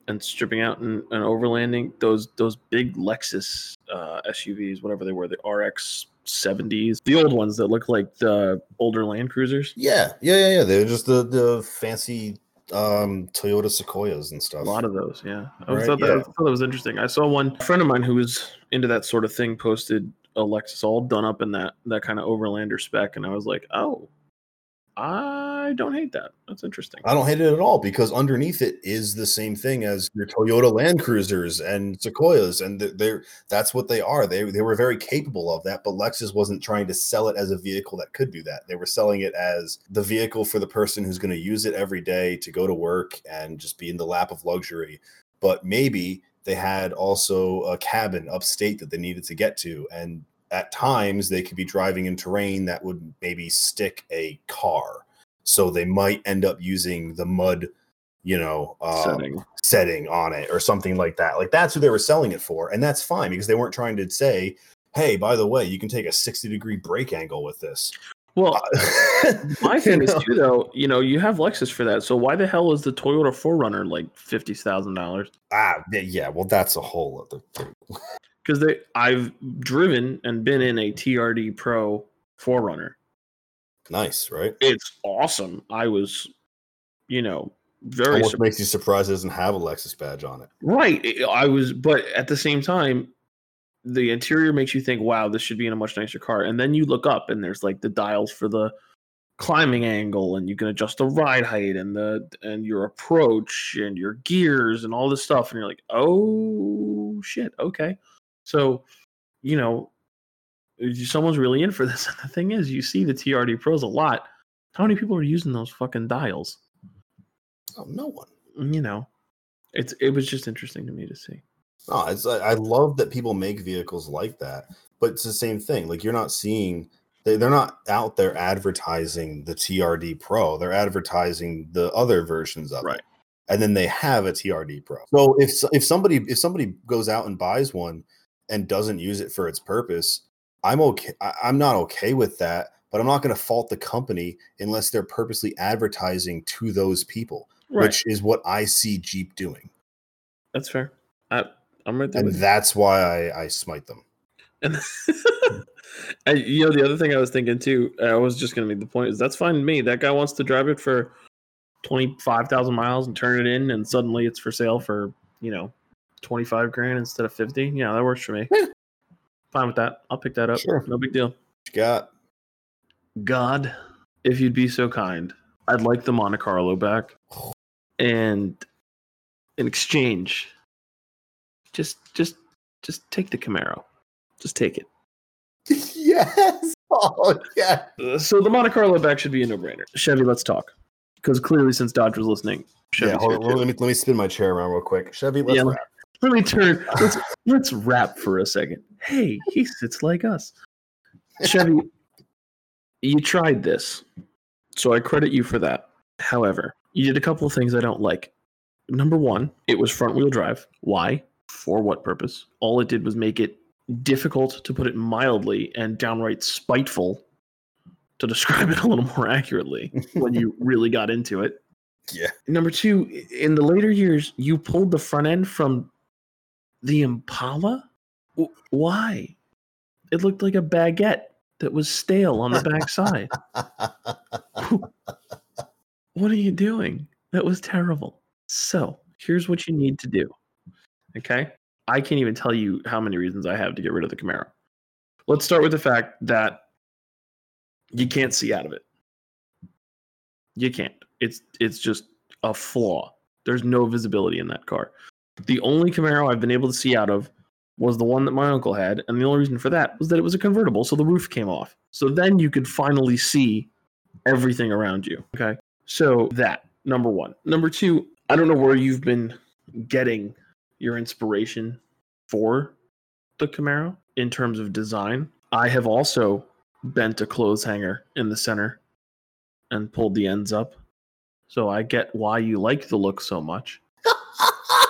Speaker 1: and stripping out and, and overlanding those those big Lexus uh, SUVs, whatever they were, the RX 70s, the old ones that look like the older Land Cruisers.
Speaker 2: Yeah, yeah, yeah, yeah. They're just the the fancy um Toyota Sequoias and stuff.
Speaker 1: A lot of those, yeah. I
Speaker 2: Right,
Speaker 1: thought, that,
Speaker 2: yeah.
Speaker 1: I thought that was interesting. I saw one friend of mine who was into that sort of thing posted a Lexus all done up in that that kind of overlander spec, and I was like, oh, I don't hate that. That's interesting.
Speaker 2: I don't hate it at all because underneath it is the same thing as your Toyota Land Cruisers and Sequoias, and th- they're that's what they are. They they were very capable of that, but Lexus wasn't trying to sell it as a vehicle that could do that. They were selling it as the vehicle for the person who's going to use it every day to go to work and just be in the lap of luxury. But maybe they had also a cabin upstate that they needed to get to, and at times they could be driving in terrain that would maybe stick a car so they might end up using the mud you know um,
Speaker 1: Setting.
Speaker 2: setting on it or something like that like that's who they were selling it for and that's fine because they weren't trying to say hey by the way you can take a 60 degree brake angle with this
Speaker 1: Well, my thing
Speaker 2: You
Speaker 1: is too though. You know, you have Lexus for that. So why the hell is the Toyota 4Runner like fifty thousand dollars?
Speaker 2: ah yeah, yeah well that's a whole other thing
Speaker 1: Because they, I've driven and been in a TRD Pro 4Runner.
Speaker 2: nice right
Speaker 1: It's awesome. I was, you know, very sur-
Speaker 2: makes you surprised it doesn't have a lexus badge on it
Speaker 1: right. I was, but at the same time, the interior makes you think, "Wow, this should be in a much nicer car." And then you look up, and there's like the dials for the climbing angle, and you can adjust the ride height and the and your approach and your gears and all this stuff, and you're like, "Oh shit, okay." So, you know, someone's really in for this. And the thing is, you see the TRD Pros a lot. How many people are using those fucking dials?
Speaker 2: oh no one
Speaker 1: You know, it's it was just interesting to me to see.
Speaker 2: No, it's I I love that people make vehicles like that, but it's the same thing. Like you're not seeing they, they're not out there advertising the TRD Pro. They're advertising the other versions of
Speaker 1: Right.
Speaker 2: it. And then they have a TRD Pro. So if if somebody if somebody goes out and buys one and doesn't use it for its purpose, I'm okay. I, I'm not okay with that. But I'm not going to fault the company unless they're purposely advertising to those people,
Speaker 1: Right,
Speaker 2: which is what I see Jeep doing,
Speaker 1: that's fair. I, I'm right there.
Speaker 2: and
Speaker 1: with you.
Speaker 2: that's why I, I smite them.
Speaker 1: And, and you know the other thing I was thinking too, I was just gonna make the point is that's fine with me. That guy wants to drive it for twenty five thousand miles and turn it in, and suddenly it's for sale for you know twenty five grand instead of fifty. Yeah, that works for me.
Speaker 2: Yeah.
Speaker 1: Fine with that. I'll pick that up.
Speaker 2: Sure.
Speaker 1: no big deal.
Speaker 2: What you got
Speaker 1: God, if you'd be so kind, I'd like the Monte Carlo back, and in exchange, just just just take the Camaro. Just take it.
Speaker 2: yes. Oh yeah.
Speaker 1: Uh, so the Monte Carlo back should be a no-brainer. Chevy, let's talk. Because clearly, since Dodge was listening, Chevy's
Speaker 2: yeah. Hold on, let me let me spin my chair around real quick. Chevy, let's
Speaker 1: Yeah,
Speaker 2: rap.
Speaker 1: Let me turn. Let's let's rap for a second. Hey, he sits like us. Chevy, you tried this, so I credit you for that. However, you did a couple of things I don't like. Number one, it was front-wheel drive. Why? For what purpose? All it did was make it difficult, to put it mildly, and downright spiteful, to describe it a little more accurately. when you really got into it.
Speaker 2: Yeah.
Speaker 1: Number two, in the later years, you pulled the front end from the Impala. W- Why? It looked like a baguette that was stale on the back side. What are you doing? That was terrible. So, here's what you need to do. Okay? I can't even tell you how many reasons I have to get rid of the Camaro. Let's start with the fact that you can't see out of it. You can't. It's it's just a flaw. There's no visibility in that car. The only Camaro I've been able to see out of was the one that my uncle had, and the only reason for that was that it was a convertible, so the roof came off. So then you could finally see everything around you. Okay. So that number one. Number two, I don't know where you've been getting your inspiration for the Camaro in terms of design. I have also bent a clothes hanger in the center and pulled the ends up. So I get why you like the look so much.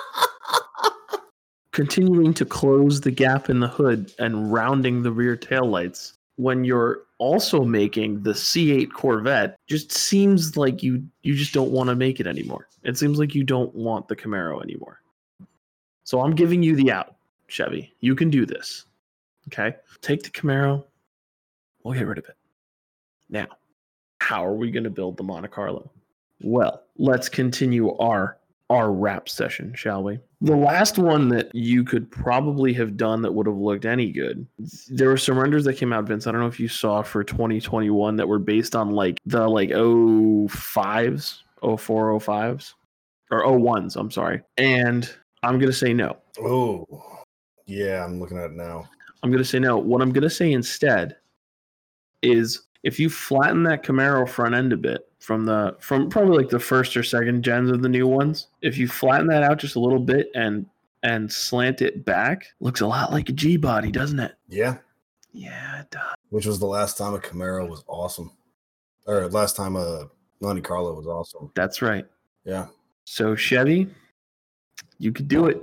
Speaker 1: Continuing to close the gap in the hood and rounding the rear taillights when you're also making the C8 Corvette just seems like you you just don't want to make it anymore. It seems like you don't want the Camaro anymore. So I'm giving you the out, Chevy. You can do this. Okay? Take the Camaro. We'll get rid of it. Now, how are we going to build the Monte Carlo? Well, let's continue our our rap session, shall we? The last one that you could probably have done that would have looked any good. There were some renders that came out, Vince. I don't know if you saw for 2021 that were based on like the like 05s, 04, 05s, or 01s, I'm sorry. And I'm going to say no.
Speaker 2: Oh, yeah, I'm looking at it now.
Speaker 1: I'm going to say no. What I'm going to say instead is if you flatten that Camaro front end a bit from the from probably like the first or second gens of the new ones, if you flatten that out just a little bit and and slant it back, looks a lot like a G body, doesn't it?
Speaker 2: Yeah,
Speaker 1: Yeah, it does.
Speaker 2: which was the last time a Camaro was awesome, or last time a Monte Carlo was awesome.
Speaker 1: That's right.
Speaker 2: Yeah,
Speaker 1: So Chevy, you could do it.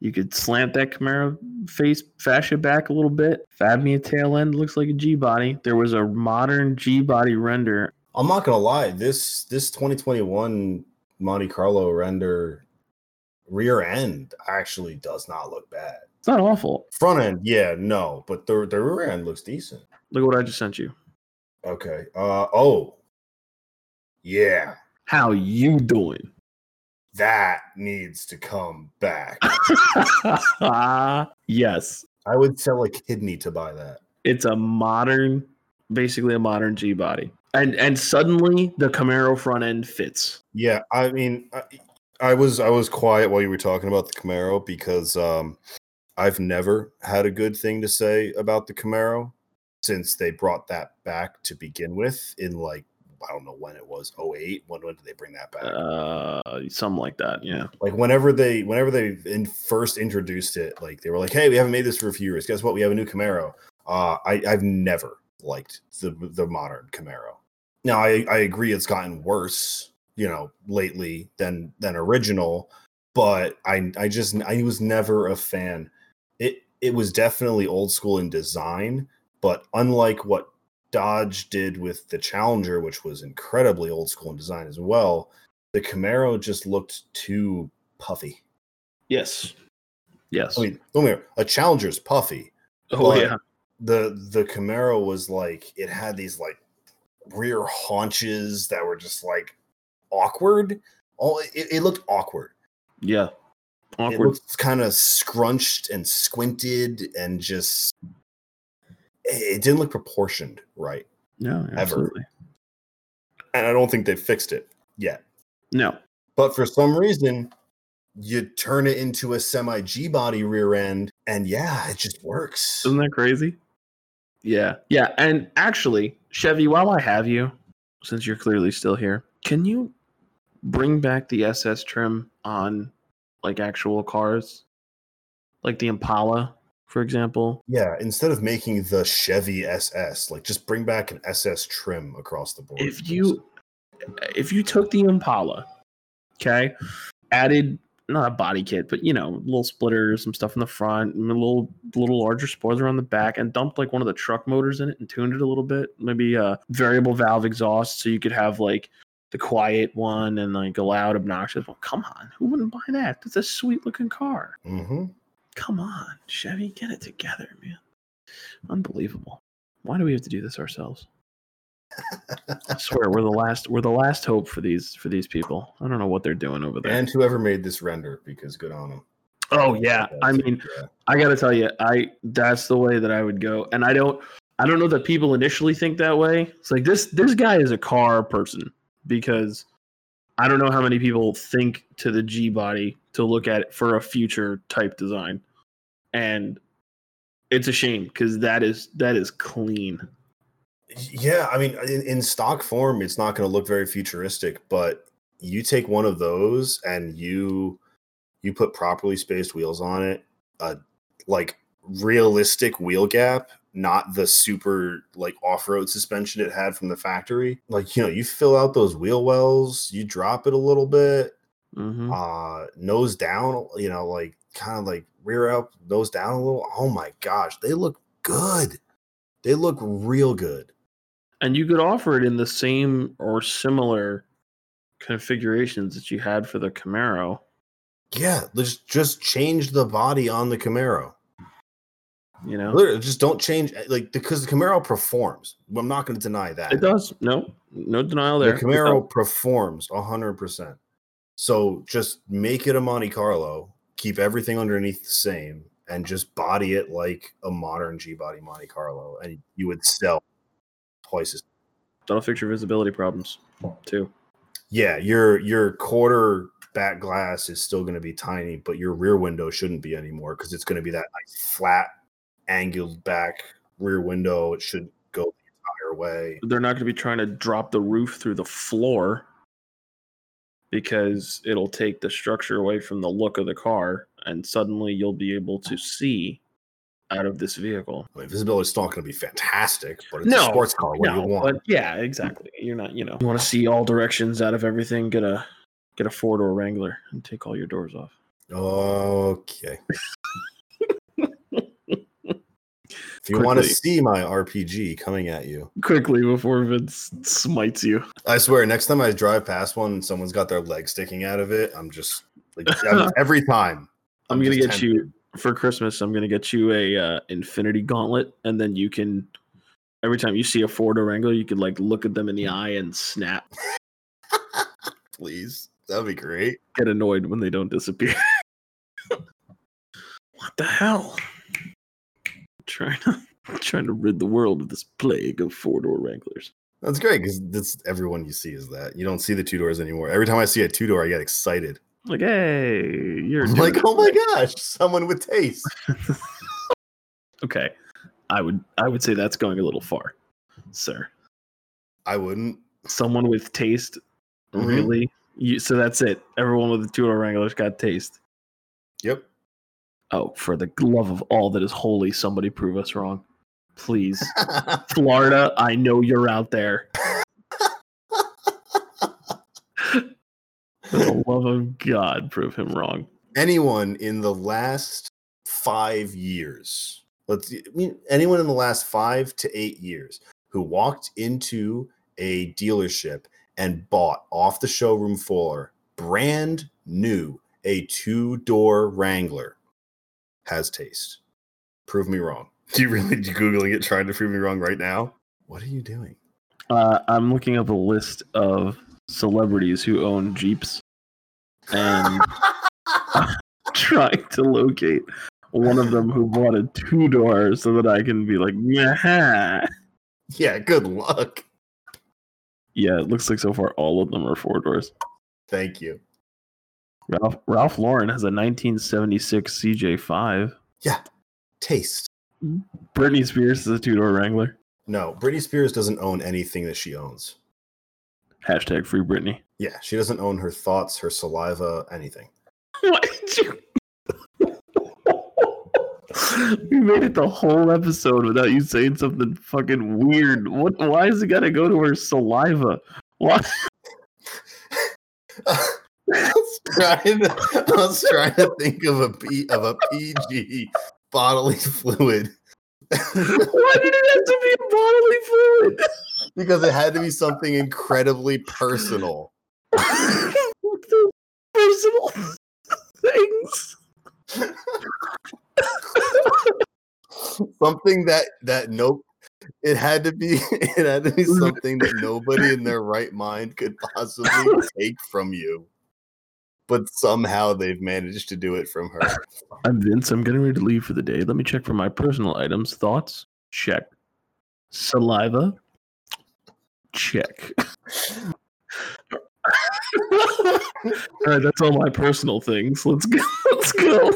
Speaker 1: You could slant that Camaro face fascia back a little bit. Fab me a tail end, looks like a G body. There was a modern G body render.
Speaker 2: I'm not gonna lie. This this 2021 Monte Carlo render rear end actually does not look bad.
Speaker 1: It's not awful.
Speaker 2: Front end, yeah, no, but the the rear end looks decent.
Speaker 1: Look at what I just sent you.
Speaker 2: Okay. Uh oh. Yeah,
Speaker 1: How you doing?
Speaker 2: that needs to come back.
Speaker 1: yes.
Speaker 2: I would sell a kidney to buy that.
Speaker 1: It's a modern, basically a modern G body. And and suddenly the Camaro front end fits.
Speaker 2: Yeah, I mean, I, I was I was quiet while you were talking about the Camaro because um, I've never had a good thing to say about the Camaro since they brought that back to begin with in like I don't know when it was 08 when when did they bring that back?
Speaker 1: Uh something like that, yeah.
Speaker 2: like whenever they whenever they in first introduced it like they were like hey we haven't made this for a few years. Guess what? We have a new Camaro. Uh I I've never liked the the modern Camaro now I I agree it's gotten worse you know lately than than original but I I just I was never a fan it it was definitely old school in design but unlike what Dodge did with the Challenger which was incredibly old school in design as well the Camaro just looked too puffy
Speaker 1: Yes. Yes.
Speaker 2: I mean, don't me a Challenger's puffy.
Speaker 1: oh yeah.
Speaker 2: The the Camaro was like it had these like rear haunches that were just like awkward. Oh, it, it looked awkward.
Speaker 1: Yeah.
Speaker 2: It
Speaker 1: Awkward.
Speaker 2: looked kind of scrunched and squinted and just it didn't look proportioned right.
Speaker 1: no, absolutely.
Speaker 2: And I don't think they fixed it yet.
Speaker 1: No.
Speaker 2: But for some reason, you turn it into a semi G body rear end, and yeah, it just works.
Speaker 1: Isn't that crazy? Yeah. Yeah. And actually, Chevy, while I have you, since you're clearly still here, can you bring back the SS trim on like actual cars? Like the Impala, for example?
Speaker 2: Yeah, instead of making the Chevy SS, like just bring back an SS trim across the board.
Speaker 1: If you if you took the Impala, okay, added not a body kit, but you know, little splitter, some stuff in the front, and a little little larger spoiler on the back, and dumped like one of the truck motors in it and tuned it a little bit. Maybe a variable valve exhaust, so you could have like the quiet one and like a loud, obnoxious one. Come on, who wouldn't buy that? That's a sweet looking car.
Speaker 2: hmm
Speaker 1: Come on, Chevy, get it together, man. Unbelievable. Why do we have to do this ourselves? I swear we're the last we're the last hope for these for these people. I don't know what they're doing over there.
Speaker 2: And whoever made this render, because good on them.
Speaker 1: oh yeah, I mean, I gotta tell you, I that's the way that I would go, and I don't, I don't know that people initially think that way. It's like this this guy is a car person because I don't know how many people think to the G body to look at it for a future type design, and it's a shame because that is that is clean.
Speaker 2: Yeah, I mean, in, in stock form, it's not going to look very futuristic, but you take one of those and you you put properly spaced wheels on it, uh, like realistic wheel gap, not the super like off road suspension it had from the factory. Like you know, you fill out those wheel wells, you drop it a little bit,
Speaker 1: hmm
Speaker 2: uh, nose down, you know, like kind of like rear up, nose down a little. Oh my gosh, they look good. They look real good.
Speaker 1: And you could offer it in the same or similar configurations that you had for the Camaro.
Speaker 2: Yeah, just just change the body on the Camaro.
Speaker 1: You know,
Speaker 2: Literally, just don't change like because the Camaro performs. I'm not going to deny that.
Speaker 1: it does. No, no denial there. The.
Speaker 2: Camaro performs 100%. So just make it a Monte Carlo, keep everything underneath the same, and just body it like a modern G body Monte Carlo, and you would sell as.
Speaker 1: That'll fix your visibility problems too.
Speaker 2: Yeah, your your quarter back glass is still going to be tiny, but your rear window shouldn't be anymore because it's going to be that nice flat, angled back rear window. It should go the entire way.
Speaker 1: They're not going to be trying to drop the roof through the floor because it'll take the structure away from the look of the car, and suddenly you'll be able to see out of this vehicle.
Speaker 2: I mean, visibility is still going to be fantastic, but it's a sports car. What do you want?
Speaker 1: yeah, exactly. You're not, you know, you want to see all directions out of everything. Get a get a four door Wrangler and take all your doors off.
Speaker 2: Okay. if you want to see my RPG coming at you,
Speaker 1: Quickly before Vince smites you.
Speaker 2: I swear, next time I drive past one and someone's got their leg sticking out of it, I'm just like I'm- every time.
Speaker 1: I'm gonna
Speaker 2: just
Speaker 1: get you for Christmas. I'm gonna get you a uh, Infinity Gauntlet, and then you can every time you see a four door Wrangler, you can like look at them in the eye and snap.
Speaker 2: Please, that'd be great.
Speaker 1: Get annoyed when they don't disappear. what the hell? trying to trying to rid the world of this plague of four door Wranglers.
Speaker 2: That's great because that's everyone you see is that. You don't see the two doors anymore. Every time I see a two door, I get excited.
Speaker 1: Like, hey, you're
Speaker 2: like, oh my gosh, someone with taste.
Speaker 1: okay. I would I would say that's going a little far, sir.
Speaker 2: I wouldn't.
Speaker 1: Someone with taste,
Speaker 2: Mhm.
Speaker 1: really? You, so that's it. Everyone with the two Wranglers got taste.
Speaker 2: Yep.
Speaker 1: Oh, for the love of all that is holy, somebody prove us wrong. Please. Florida, I know you're out there. For the love of God, prove him wrong.
Speaker 2: anyone in the last five years, let's I mean, anyone in the last five to eight years who walked into a dealership and bought off the showroom floor, brand new, a two door Wrangler has taste. Prove me wrong. Do you really you googling it, trying to prove me wrong right now? What are you doing?
Speaker 1: Uh, I'm looking up a list of celebrities who own Jeeps and trying to locate one of them who bought a two door so that I can be like, yeah.
Speaker 2: Yeah, good luck.
Speaker 1: Yeah, it looks like so far all of them are four doors.
Speaker 2: Thank you.
Speaker 1: Ralph, Ralph Lauren has a 1976 CJ5.
Speaker 2: Yeah, Taste.
Speaker 1: Britney Spears is a two door Wrangler.
Speaker 2: No, Britney Spears doesn't own anything that she owns.
Speaker 1: Hashtag free Britney.
Speaker 2: Yeah, she doesn't own her thoughts, her saliva, anything.
Speaker 1: Why did you? we made it the whole episode without you saying something fucking weird. What? Why is it gotta go to her saliva? Why?
Speaker 2: I was trying to, I was trying to think of a P, of a PG bodily fluid
Speaker 1: Why did it have to be a bodily fluid?
Speaker 2: because it had to be something incredibly personal.
Speaker 1: personal things.
Speaker 2: Something that that nope it had to be it had to be something that nobody in their right mind could possibly take from you. But somehow they've managed to do it from her.
Speaker 1: I'm Vince. I'm getting ready to leave for the day. Let me check for my personal items. Thoughts? Check. Saliva? Check. all right, that's all my personal things. Let's go. Let's go.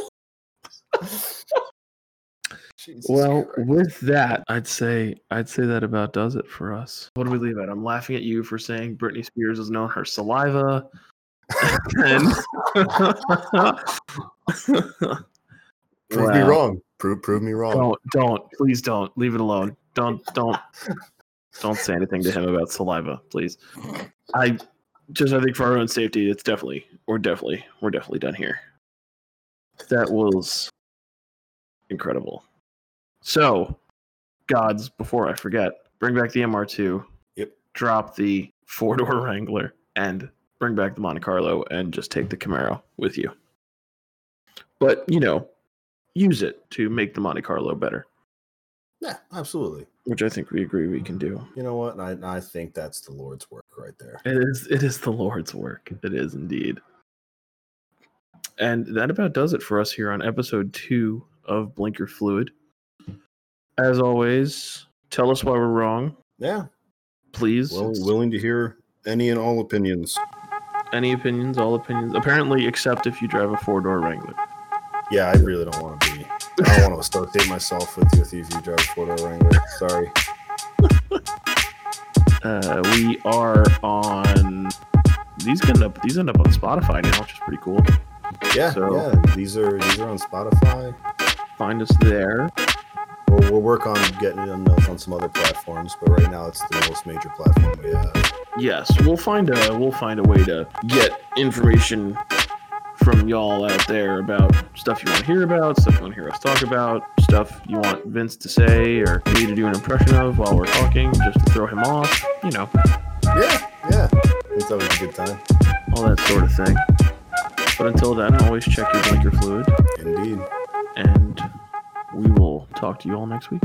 Speaker 2: Jesus
Speaker 1: Well,
Speaker 2: Christ.
Speaker 1: with that, I'd say I'd say that about does it for us. What do we leave at? I'm laughing at you for saying Britney Spears is known her saliva. And
Speaker 2: prove me wrong. Prove prove me wrong.
Speaker 1: Don't don't please don't leave it alone. Don't don't don't say anything to him about saliva, please. I just I think for our own safety, it's definitely we're definitely we're definitely done here. That was incredible. So, gods, before I forget, bring back the MR2.
Speaker 2: Yep.
Speaker 1: Drop the four door Wrangler and bring back the Monte Carlo and just take the Camaro with you. But you know, use it to make the Monte Carlo better,
Speaker 2: Yeah, absolutely.
Speaker 1: which I think we agree we can do.
Speaker 2: You know what? I I think that's the Lord's work right there.
Speaker 1: It is it is the Lord's work. It is indeed. And that about does it for us here on episode two of Blinker Fluid. As always, tell us why we're wrong,
Speaker 2: Yeah.
Speaker 1: please.
Speaker 2: Well, willing to hear any and all opinions.
Speaker 1: Any opinions, all opinions. Apparently, except if you drive a four door Wrangler.
Speaker 2: Yeah, I really don't want to be. I don't want to associate myself with you if you, drive a four door Wrangler. Sorry.
Speaker 1: Uh, we are on. These end up these end up on Spotify now, which is pretty cool.
Speaker 2: Yeah,
Speaker 1: So-
Speaker 2: yeah. These are these are on Spotify.
Speaker 1: Find us there.
Speaker 2: We'll, we'll work on getting them on some other platforms, but right now it's the most major platform we have.
Speaker 1: Yes, we'll find a we'll find a way to get information from y'all out there about stuff you want to hear about, stuff you want to hear us talk about, stuff you want Vince to say or me to do an impression of while we're talking, just to throw him off. You know,
Speaker 2: Yeah, yeah. It's always a good time.
Speaker 1: all that sort of thing. But until then, always check your blinker fluid,
Speaker 2: Indeed.
Speaker 1: and we will talk to you all next week.